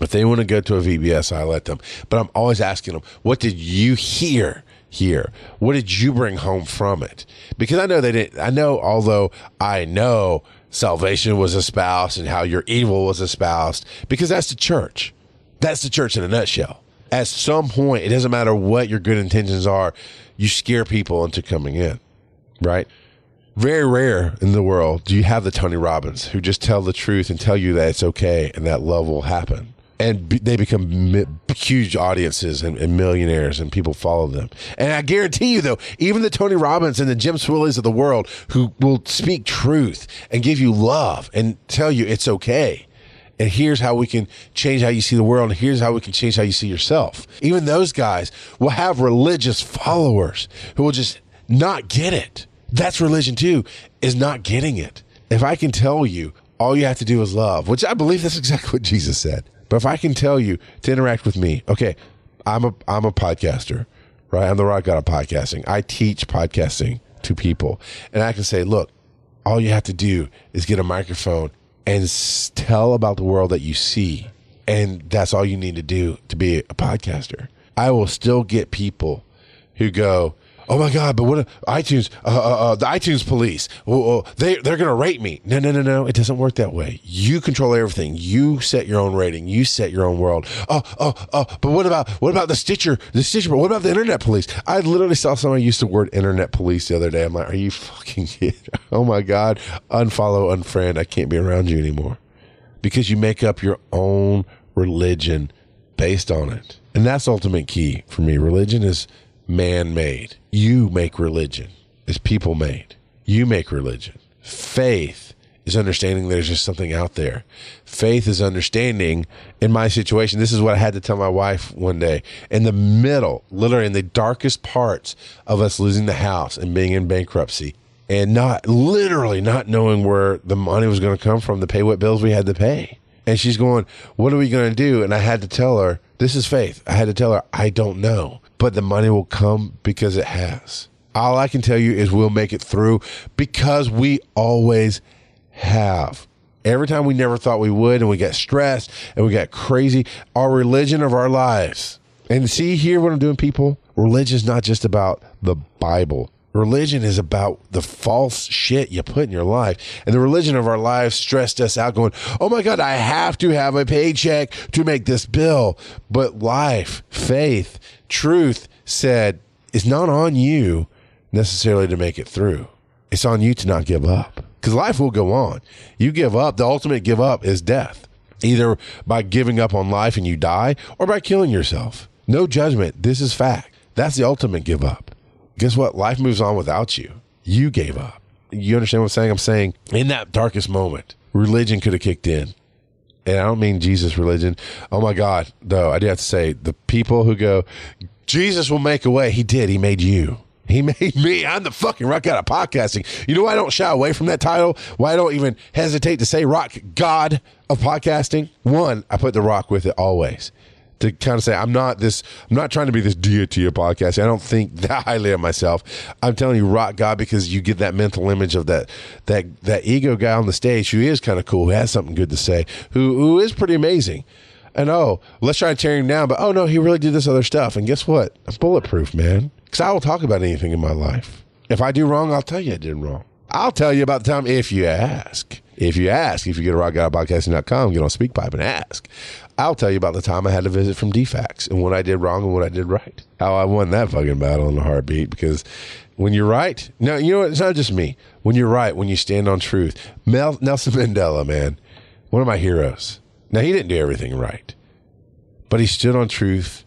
If they want to go to a VBS, I let them. But I'm always asking them, what did you hear here? What did you bring home from it? Because I know they didn't, I know, although I know salvation was espoused and how your evil was espoused because that's the church. That's the church in a nutshell. At some point, it doesn't matter what your good intentions are, you scare people into coming in, right? Very rare in the world do you have the Tony Robbins who just tell the truth and tell you that it's okay and that love will happen. And they become huge audiences and, and, millionaires, and people follow them. And I guarantee you, though, even the Tony Robbins and the Jim Swilleys of the world who will speak truth and give you love and tell you it's okay and here's how we can change how you see the world and here's how we can change how you see yourself. Even those guys will have religious followers who will just not get it. That's religion too is not getting it. If i can tell you all you have to do is love which i believe that's exactly what jesus said. But if i can tell you to interact with me okay i'm a i'm a podcaster right? I'm the rock god of podcasting. I teach podcasting to people. And i can say look all you have to do is get a microphone and tell about the world that you see. And that's all you need to do to be a podcaster. I will still get people who go, Oh my God! But what iTunes? Uh, uh, uh, the iTunes police. Oh, oh, they they're gonna rate me. No, no, no, no. It doesn't work that way. You control everything. You set your own rating. You set your own world. Oh, oh, oh. But what about what about the Stitcher? The Stitcher. What about the Internet police? I literally saw somebody use the word Internet police the other day. I'm like, are you fucking kidding? Oh my God! Unfollow, unfriend. I can't be around you anymore because you make up your own religion based on it, and that's ultimate key for me. Religion is man made. You make religion. It's people made. You make religion. Faith is understanding there's just something out there. Faith is understanding in my situation. This is what I had to tell my wife one day in the middle, literally in the darkest parts of us losing the house and being in bankruptcy and not literally not knowing where the money was going to come from to pay what bills we had to pay. And she's going, What are we going to do? And I had to tell her, This is faith. I had to tell her, I don't know but the money will come because it has. All I can tell you is we'll make it through because we always have. Every time we never thought we would, and we got stressed and we got crazy, our religion of our lives. And see here what I'm doing, people? Religion is not just about the Bible. Religion is about the false shit you put in your life. And the religion of our lives stressed us out, going, oh my God, I have to have a paycheck to make this bill. But life, faith, truth said, it's not on you necessarily to make it through. It's on you to not give up because life will go on. You give up, the ultimate give up is death, either by giving up on life and you die or by killing yourself. No judgment. This is fact. That's the ultimate give up guess what? Life moves on without you. You gave up. You understand what I'm saying? I'm saying in that darkest moment, religion could have kicked in. And I don't mean Jesus religion. Oh my God, though, I do have to say the people who go, Jesus will make a way. He did. He made you. He made me. I'm the fucking rock god of podcasting. You know why I don't shy away from that title? Why I don't even hesitate to say rock god of podcasting? One, I put the rock with it always to kind of say I'm not this I'm not trying to be this deity of podcasting. I don't think that highly of myself. I'm telling you, rock God, because you get that mental image of that that that ego guy on the stage who is kind of cool, who has something good to say, who who is pretty amazing. And oh, let's try to tear him down, but oh no, he really did this other stuff. And guess what? I'm bulletproof, man. Because I will talk about anything in my life. If I do wrong, I'll tell you I did wrong. I'll tell you about the time if you ask. If you ask, if you go to rockgodpodcasting.com, get on SpeakPipe and ask. I'll tell you about the time I had to visit from DFACS and what I did wrong and what I did right. How I won that fucking battle in a heartbeat because when you're right, no, you know what? It's not just me. When you're right, when you stand on truth. Mel, Nelson Mandela, man, one of my heroes. Now, he didn't do everything right, but he stood on truth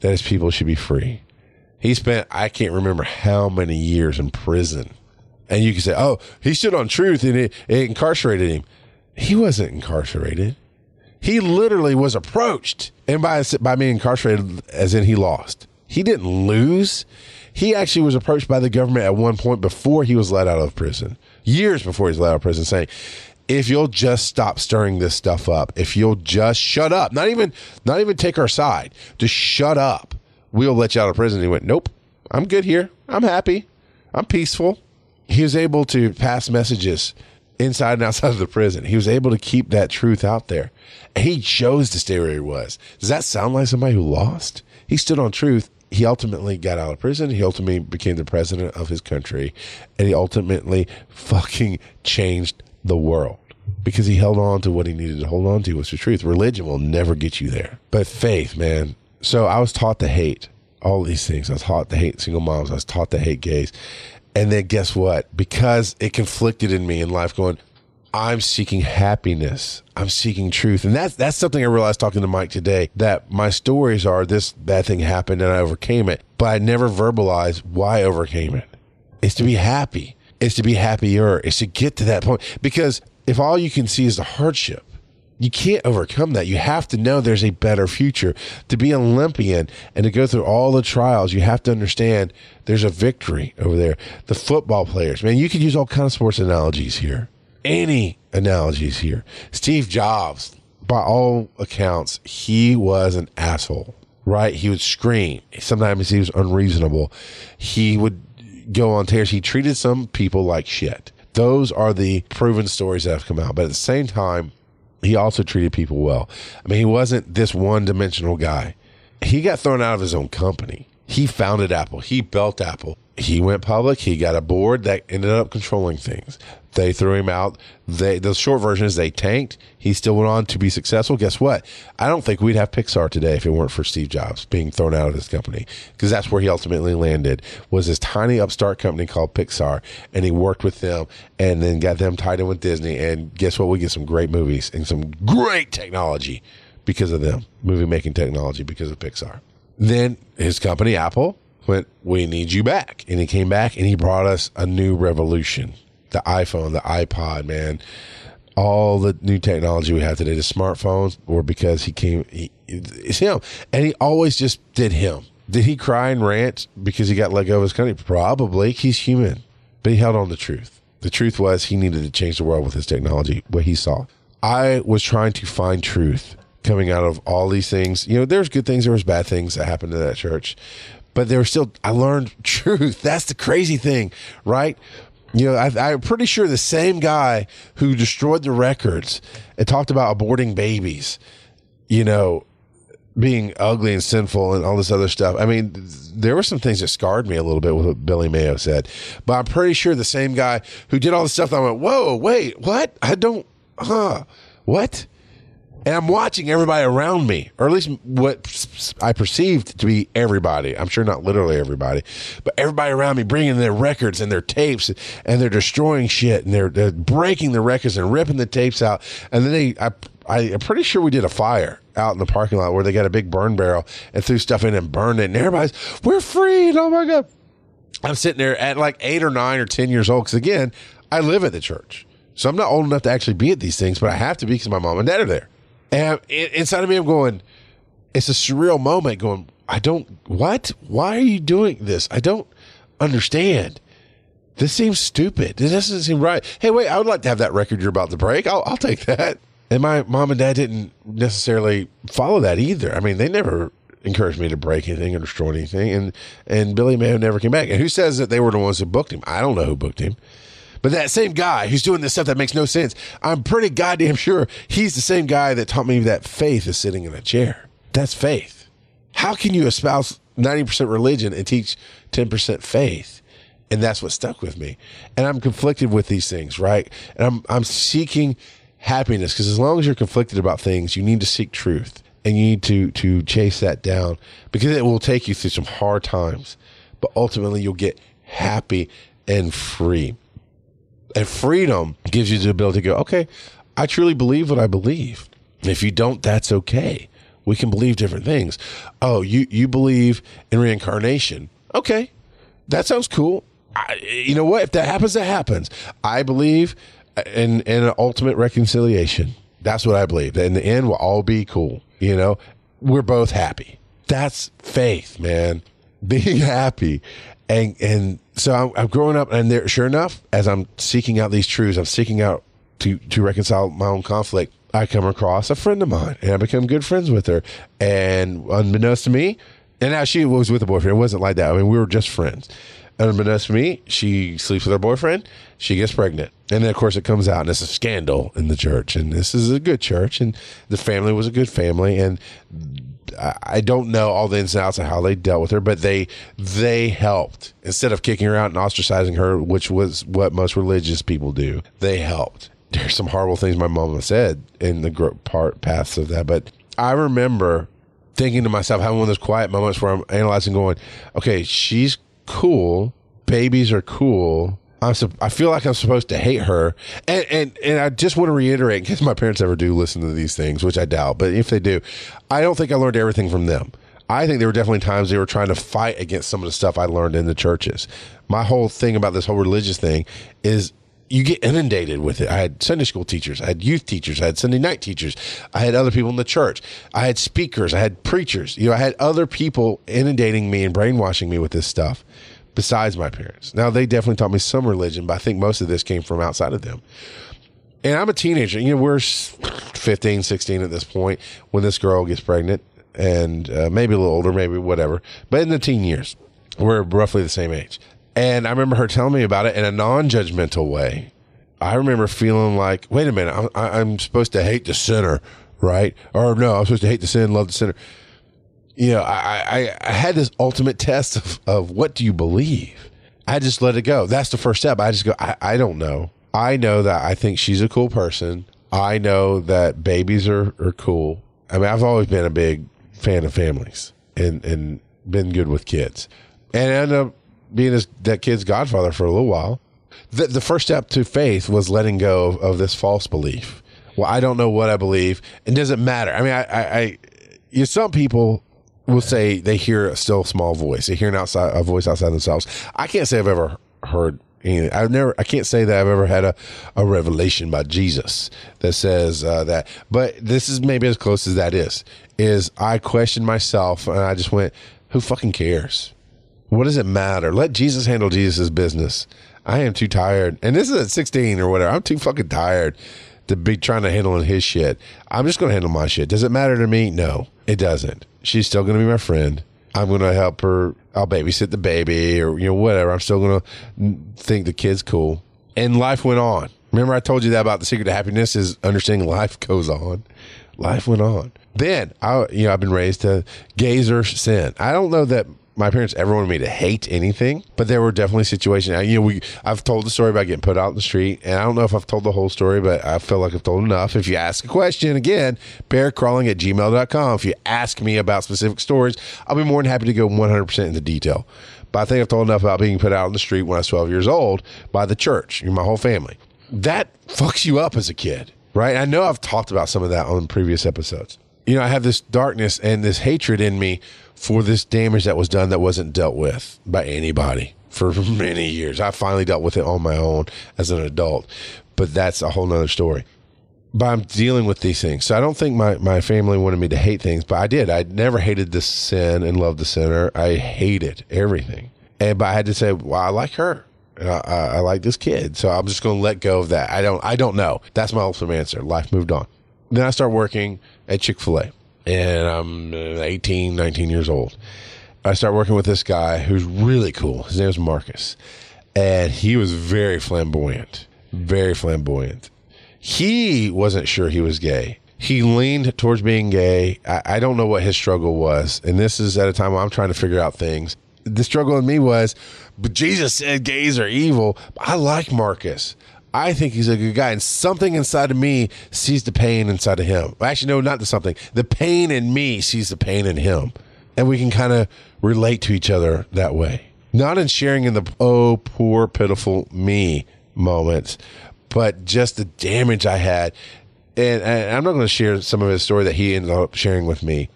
that his people should be free. He spent, I can't remember how many years in prison. And you can say, oh, he stood on truth and it, it incarcerated him. He wasn't incarcerated he literally was approached, and by by being incarcerated, as in he lost. He didn't lose. He actually was approached by the government at one point before he was let out of prison, years before he was let out of prison, saying, "If you'll just stop stirring this stuff up, if you'll just shut up, not even not even take our side, just shut up, we'll let you out of prison." He went, "Nope, I'm good here. I'm happy. I'm peaceful." He was able to pass messages inside and outside of the prison. He was able to keep that truth out there. He chose to stay where he was. Does that sound like somebody who lost? He stood on truth. He ultimately got out of prison. He ultimately became the president of his country. And he ultimately fucking changed the world because he held on to what he needed to hold on to was the truth. Religion will never get you there, but faith, man. So I was taught to hate all these things. I was taught to hate single moms. I was taught to hate gays. And then guess what? Because it conflicted in me in life going, I'm seeking happiness. I'm seeking truth. And that's that's something I realized talking to Mike today that my stories are this bad thing happened and I overcame it, but I never verbalized why I overcame it. It's to be happy. It's to be happier. It's to get to that point. Because if all you can see is the hardship, you can't overcome that. You have to know there's a better future. To be an Olympian and to go through all the trials, you have to understand there's a victory over there. The football players, man, you could use all kinds of sports analogies here. Any analogies here. Steve Jobs, by all accounts, he was an asshole, right? He would scream. Sometimes he was unreasonable. He would go on tears. He treated some people like shit. Those are the proven stories that have come out. But at the same time, he also treated people well. I mean, he wasn't this one dimensional guy. He got thrown out of his own company. He founded Apple. He built Apple. He went public. He got a board that ended up controlling things. They threw him out. They the short version is they tanked. He still went on to be successful. Guess what? I don't think we'd have Pixar today if it weren't for Steve Jobs being thrown out of his company because that's where he ultimately landed. Was this tiny upstart company called Pixar, and he worked with them and then got them tied in with Disney. And guess what? We get some great movies and some great technology because of them. Movie making technology because of Pixar. Then his company Apple went, "We need you back," and he came back and he brought us a new revolution the iPhone, the iPod, man, all the new technology we have today, the smartphones, were because he came. He, it's him, and he always just did him. Did he cry and rant because he got let go of his company? Probably. He's human, but he held on to truth. The truth was he needed to change the world with his technology. What he saw, I was trying to find truth coming out of all these things. You know, there's good things, there was bad things that happened to that church, but there were still. I learned truth. That's the crazy thing, right? You know, I, am pretty sure the same guy who destroyed the records and talked about aborting babies, you know, being ugly and sinful and all this other stuff. I mean, there were some things that scarred me a little bit with what Billy Mayo said, but I'm pretty sure the same guy who did all this stuff. I went, whoa, wait, what? I don't, huh? What? And I'm watching everybody around me, or at least what I perceived to be everybody. I'm sure not literally everybody, but everybody around me bringing their records and their tapes, and they're destroying shit, and they're, they're breaking the records and ripping the tapes out. And then they, I, I, am pretty sure we did a fire out in the parking lot where they got a big burn barrel and threw stuff in and burned it, and everybody's, we're free. Oh my god! I'm sitting there at like eight or nine or ten years old because again, I live at the church. So I'm not old enough to actually be at these things, but I have to be because my mom and dad are there. And inside of me, I'm going, it's a surreal moment going, I don't, what? Why are you doing this? I don't understand. This seems stupid. This doesn't seem right. Hey, wait, I would like to have that record you're about to break. I'll, I'll take that. And my mom and dad didn't necessarily follow that either. I mean, they never encouraged me to break anything or destroy anything. And, and Billy Mayo never came back. And who says that they were the ones who booked him? I don't know who booked him. But that same guy who's doing this stuff that makes no sense, I'm pretty goddamn sure he's the same guy that taught me that faith is sitting in a chair. That's faith. How can you espouse 90% religion and teach 10% faith? And that's what stuck with me. And I'm conflicted with these things, right? And I'm I'm seeking happiness because as long as you're conflicted about things, you need to seek truth and you need to to chase that down because it will take you through some hard times, but ultimately you'll get happy and free. And freedom gives you the ability to go, okay, I truly believe what I believe. If you don't, that's okay. We can believe different things. Oh, you, you believe in reincarnation. Okay, that sounds cool. I, you know what? If that happens, that happens. I believe in, in an ultimate reconciliation. That's what I believe. In the end, we'll all be cool. You know, we're both happy. That's faith, man. Being happy and and so I'm, I'm growing up, and there, sure enough, as I'm seeking out these truths, I'm seeking out to to reconcile my own conflict. I come across a friend of mine, and I become good friends with her. And unbeknownst to me, and now she was with a boyfriend. It wasn't like that. I mean, we were just friends. And unbeknownst to me, she sleeps with her boyfriend. She gets pregnant, and then of course it comes out, and it's a scandal in the church. And this is a good church, and the family was a good family, and I don't know all the ins and outs of how they dealt with her, but they they helped instead of kicking her out and ostracizing her, which was what most religious people do. They helped, there's some horrible things my mom said in the part paths of that. But I remember thinking to myself, having one of those quiet moments where I'm analyzing, going, okay, she's cool. Babies are cool. I'm sup- I feel like I'm supposed to hate her, and and and I just want to reiterate, in case my parents ever do listen to these things, which I doubt, but if they do, I don't think I learned everything from them. I think there were definitely times they were trying to fight against some of the stuff I learned in the churches. My whole thing about this whole religious thing is you get inundated with it. I had Sunday school teachers, I had youth teachers, I had Sunday night teachers, I had other people in the church, I had speakers, I had preachers. You know, I had other people inundating me and brainwashing me with this stuff besides my parents. Now, they definitely taught me some religion, but I think most of this came from outside of them. And I'm a teenager. You know, we're 15, 16 at this point when this girl gets pregnant, and uh, maybe a little older, maybe whatever, but in the teen years, we're roughly the same age. And I remember her telling me about it in a non judgmental way. I remember feeling like, wait a minute, I'm, I'm supposed to hate the sinner, right? Or no, I'm supposed to hate the sin, love the sinner you know, I, I, I had this ultimate test of, of what do you believe? I just let it go. That's the first step. I just go, I, I don't know. I know that I think she's a cool person. I know that babies are, are cool. I mean, I've always been a big fan of families and, and been good with kids. And I ended up being his, that kid's godfather for a little while. The, the first step to faith was letting go of, this false belief. Well, I don't know what I believe. And does it matter? I mean, I, I, I you know, some people will say they hear a still small voice. They hear an outside a voice outside themselves. I can't say I've ever heard anything. I've never. I can't say that I've ever had a, a revelation by Jesus that says uh, that. But this is maybe as close as that is. Is I questioned myself and I just went, "Who fucking cares? What does it matter? Let Jesus handle Jesus' business." I am too tired, and this is at sixteen or whatever. I'm too fucking tired to be trying to handle his shit. I'm just going to handle my shit. Does it matter to me? No, it doesn't. She's still going to be my friend. I'm going to help her. I'll babysit the baby or, you know, whatever. I'm still going to think the kid's cool. And life went on. Remember, I told you that about the secret to happiness is understanding life goes on. Life went on. Then I, you know, I've been raised to gaze or sin. I don't know that my parents ever wanted me to hate anything, but there were definitely situations. You know, we I've told the story about getting put out in the street, and I don't know if I've told the whole story, but I feel like I've told enough. If you ask a question, again, bearcrawling at gmail.com. If you ask me about specific stories, I'll be more than happy to go 100% into detail. But I think I've told enough about being put out in the street when I was 12 years old by the church, my whole family. That fucks you up as a kid, right? I know I've talked about some of that on previous episodes. You know, I have this darkness and this hatred in me for this damage that was done that wasn't dealt with by anybody for many years. I finally dealt with it on my own as an adult, but that's a whole nother story. But I'm dealing with these things. So I don't think my, my family wanted me to hate things, but I did. I never hated the sin and loved the sinner. I hated everything. And, but I had to say, well, I like her. I, I, I like this kid. So I'm just going to let go of that. I don't, I don't know. That's my ultimate answer. Life moved on. Then I start working at Chick fil A and I'm uh, 18, 19 years old. I start working with this guy who's really cool. His name is Marcus, and he was very flamboyant, very flamboyant. He wasn't sure he was gay. He leaned towards being gay. I, I don't know what his struggle was, and this is at a time I'm trying to figure out things. The struggle in me was, but Jesus said gays are evil. I like Marcus. I think he's a good guy, and something inside of me sees the pain inside of him. Actually, no, not the something. The pain in me sees the pain in him, and we can kind of relate to each other that way. Not in sharing in the oh poor pitiful me moments, but just the damage I had. And, and I'm not going to share some of his story that he ended up sharing with me,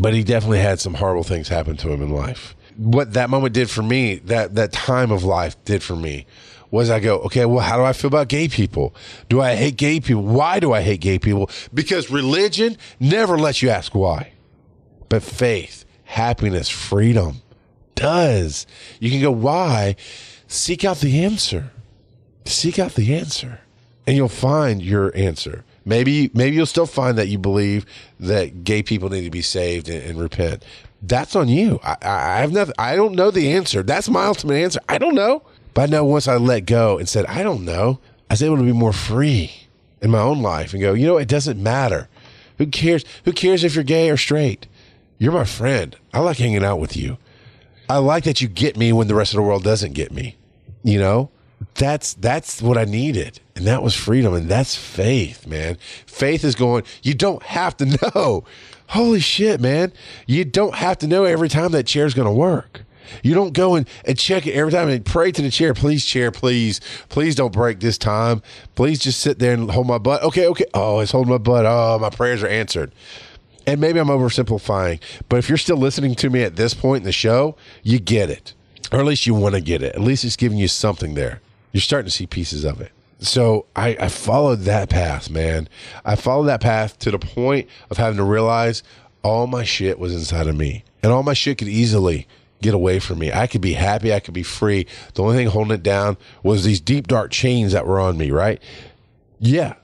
but he definitely had some horrible things happen to him in life. What that moment did for me, that that time of life did for me was I go, okay, well, how do I feel about gay people? Do I hate gay people? Why do I hate gay people? Because religion never lets you ask why. But faith, happiness, freedom does. You can go, why? Seek out the answer. Seek out the answer. And you'll find your answer. Maybe maybe you'll still find that you believe that gay people need to be saved and, and repent. That's on you. I, I have nothing. I don't know the answer. That's my ultimate answer. I don't know. But I know once I let go and said, I don't know, I was able to be more free in my own life and go, you know, it doesn't matter. Who cares? Who cares if you're gay or straight? You're my friend. I like hanging out with you. I like that you get me when the rest of the world doesn't get me. You know, that's that's what I needed. And that was freedom. And that's faith, man. Faith is going, you don't have to know. Holy shit, man. You don't have to know every time that chair's gonna work. You don't go and, and check it every time and pray to the chair. Please, chair, please, please don't break this time. Please just sit there and hold my butt. Okay, okay. Oh, it's holding my butt. Oh, my prayers are answered. And maybe I'm oversimplifying, but if you're still listening to me at this point in the show, you get it. Or at least you want to get it. At least it's giving you something there. You're starting to see pieces of it. So I, I followed that path, man. I followed that path to the point of having to realize all my shit was inside of me. And all my shit could easily get away from me. I could be happy. I could be free. The only thing holding it down was these deep, dark chains that were on me, right? Yeah.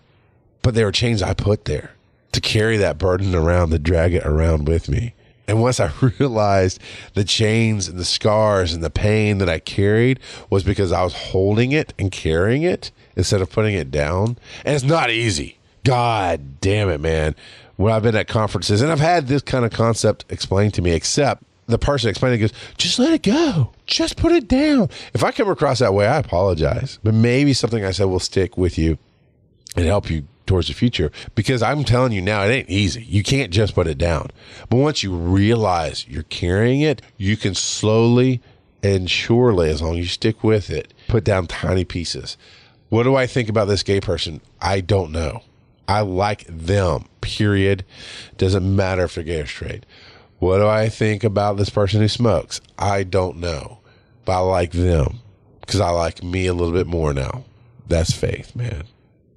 But they were chains I put there to carry that burden around, to drag it around with me. And once I realized the chains and the scars and the pain that I carried was because I was holding it and carrying it instead of putting it down. And it's not easy. God damn it, man. When I've been at conferences and I've had this kind of concept explained to me, except the person explaining it goes, just let it go. Just put it down. If I come across that way, I apologize. But maybe something I said will stick with you and help you towards the future because I'm telling you now, it ain't easy. You can't just put it down. But once you realize you're carrying it, you can slowly and surely, as long as you stick with it, put down tiny pieces. What do I think about this gay person? I don't know. I like them, period. Doesn't matter if they're gay or straight. What do I think about this person who smokes? I don't know. But I like them because I like me a little bit more now. That's faith, man.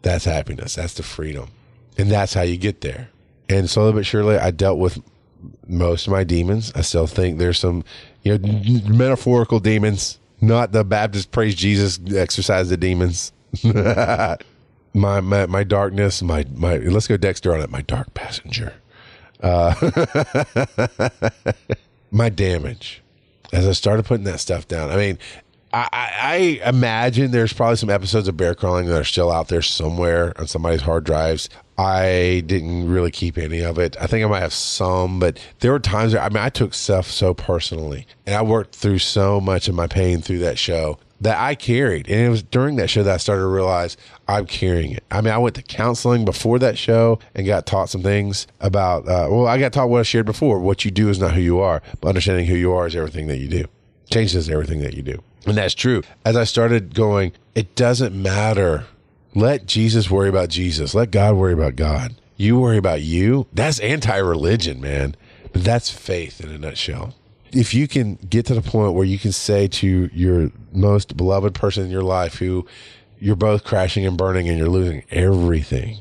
That's happiness. That's the freedom. And that's how you get there. And slowly but surely, I dealt with most of my demons. I still think there's some, you know, metaphorical demons, not the Baptist praise Jesus exercise the demons. my, my my darkness, my my let's go Dexter on it. My dark passenger. Uh, my damage. As I started putting that stuff down, I mean, I, I, imagine there's probably some episodes of bear crawling that are still out there somewhere on somebody's hard drives. I didn't really keep any of it. I think I might have some, but there were times where, I mean, I took stuff so personally and I worked through so much of my pain through that show that I carried. And it was during that show that I started to realize I'm carrying it. I mean, I went to counseling before that show and got taught some things about, uh, well, I got taught what I shared before. What you do is not who you are, but understanding who you are is everything that you do. Changes everything that you do. And that's true. As I started going, it doesn't matter. Let Jesus worry about Jesus. Let God worry about God. You worry about you. That's anti religion, man. But that's faith in a nutshell. If you can get to the point where you can say to your most beloved person in your life who you're both crashing and burning and you're losing everything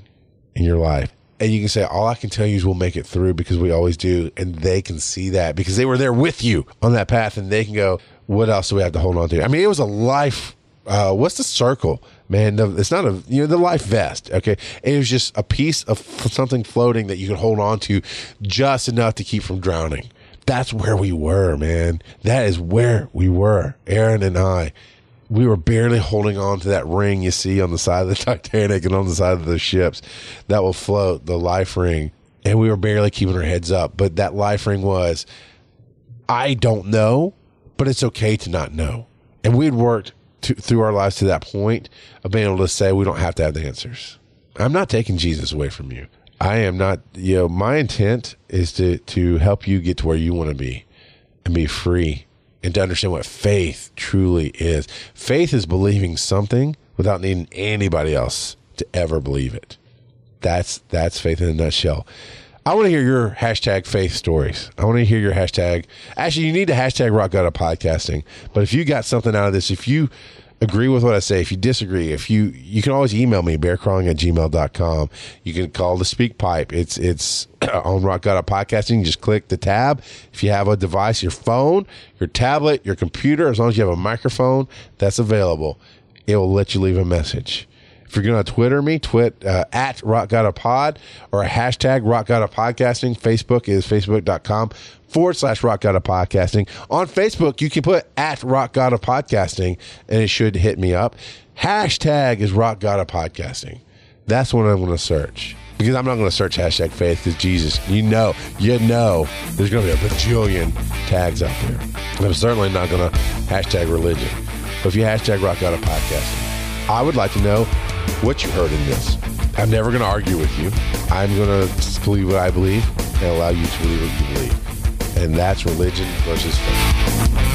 in your life, and you can say, All I can tell you is we'll make it through because we always do. And they can see that because they were there with you on that path and they can go, what else do we have to hold on to? I mean, it was a life. Uh, what's the circle, man? It's not a you know the life vest. Okay, it was just a piece of something floating that you could hold on to, just enough to keep from drowning. That's where we were, man. That is where we were. Aaron and I, we were barely holding on to that ring you see on the side of the Titanic and on the side of the ships that will float, the life ring, and we were barely keeping our heads up. But that life ring was, I don't know but it's okay to not know. And we'd worked to, through our lives to that point of being able to say we don't have to have the answers. I'm not taking Jesus away from you. I am not, you know, my intent is to, to help you get to where you want to be and be free and to understand what faith truly is. Faith is believing something without needing anybody else to ever believe it. That's, that's faith in a nutshell. I want to hear your hashtag faith stories. I want to hear your hashtag. Actually, you need to hashtag rock god of podcasting. But if you got something out of this, if you agree with what I say, if you disagree, if you you can always email me, bearcrawling at gmail.com. You can call the speak pipe. It's it's on Rock God of Podcasting. You just click the tab. If you have a device, your phone, your tablet, your computer, as long as you have a microphone, that's available. It will let you leave a message. If you're going to Twitter me, twit uh, at Rock God of Pod or a hashtag Rock God of Podcasting. Facebook is facebook.com forward slash Rock God of Podcasting. On Facebook, you can put at Rock God of Podcasting and it should hit me up. Hashtag is Rock God of Podcasting. That's what I'm going to search because I'm not going to search hashtag faith because Jesus, you know, you know, there's going to be a bajillion tags out there. I'm certainly not going to hashtag religion. But if you hashtag Rock God of Podcast, I would like to know what you heard in this. I'm never going to argue with you. I'm going to believe what I believe and allow you to believe what you believe. And that's religion versus faith.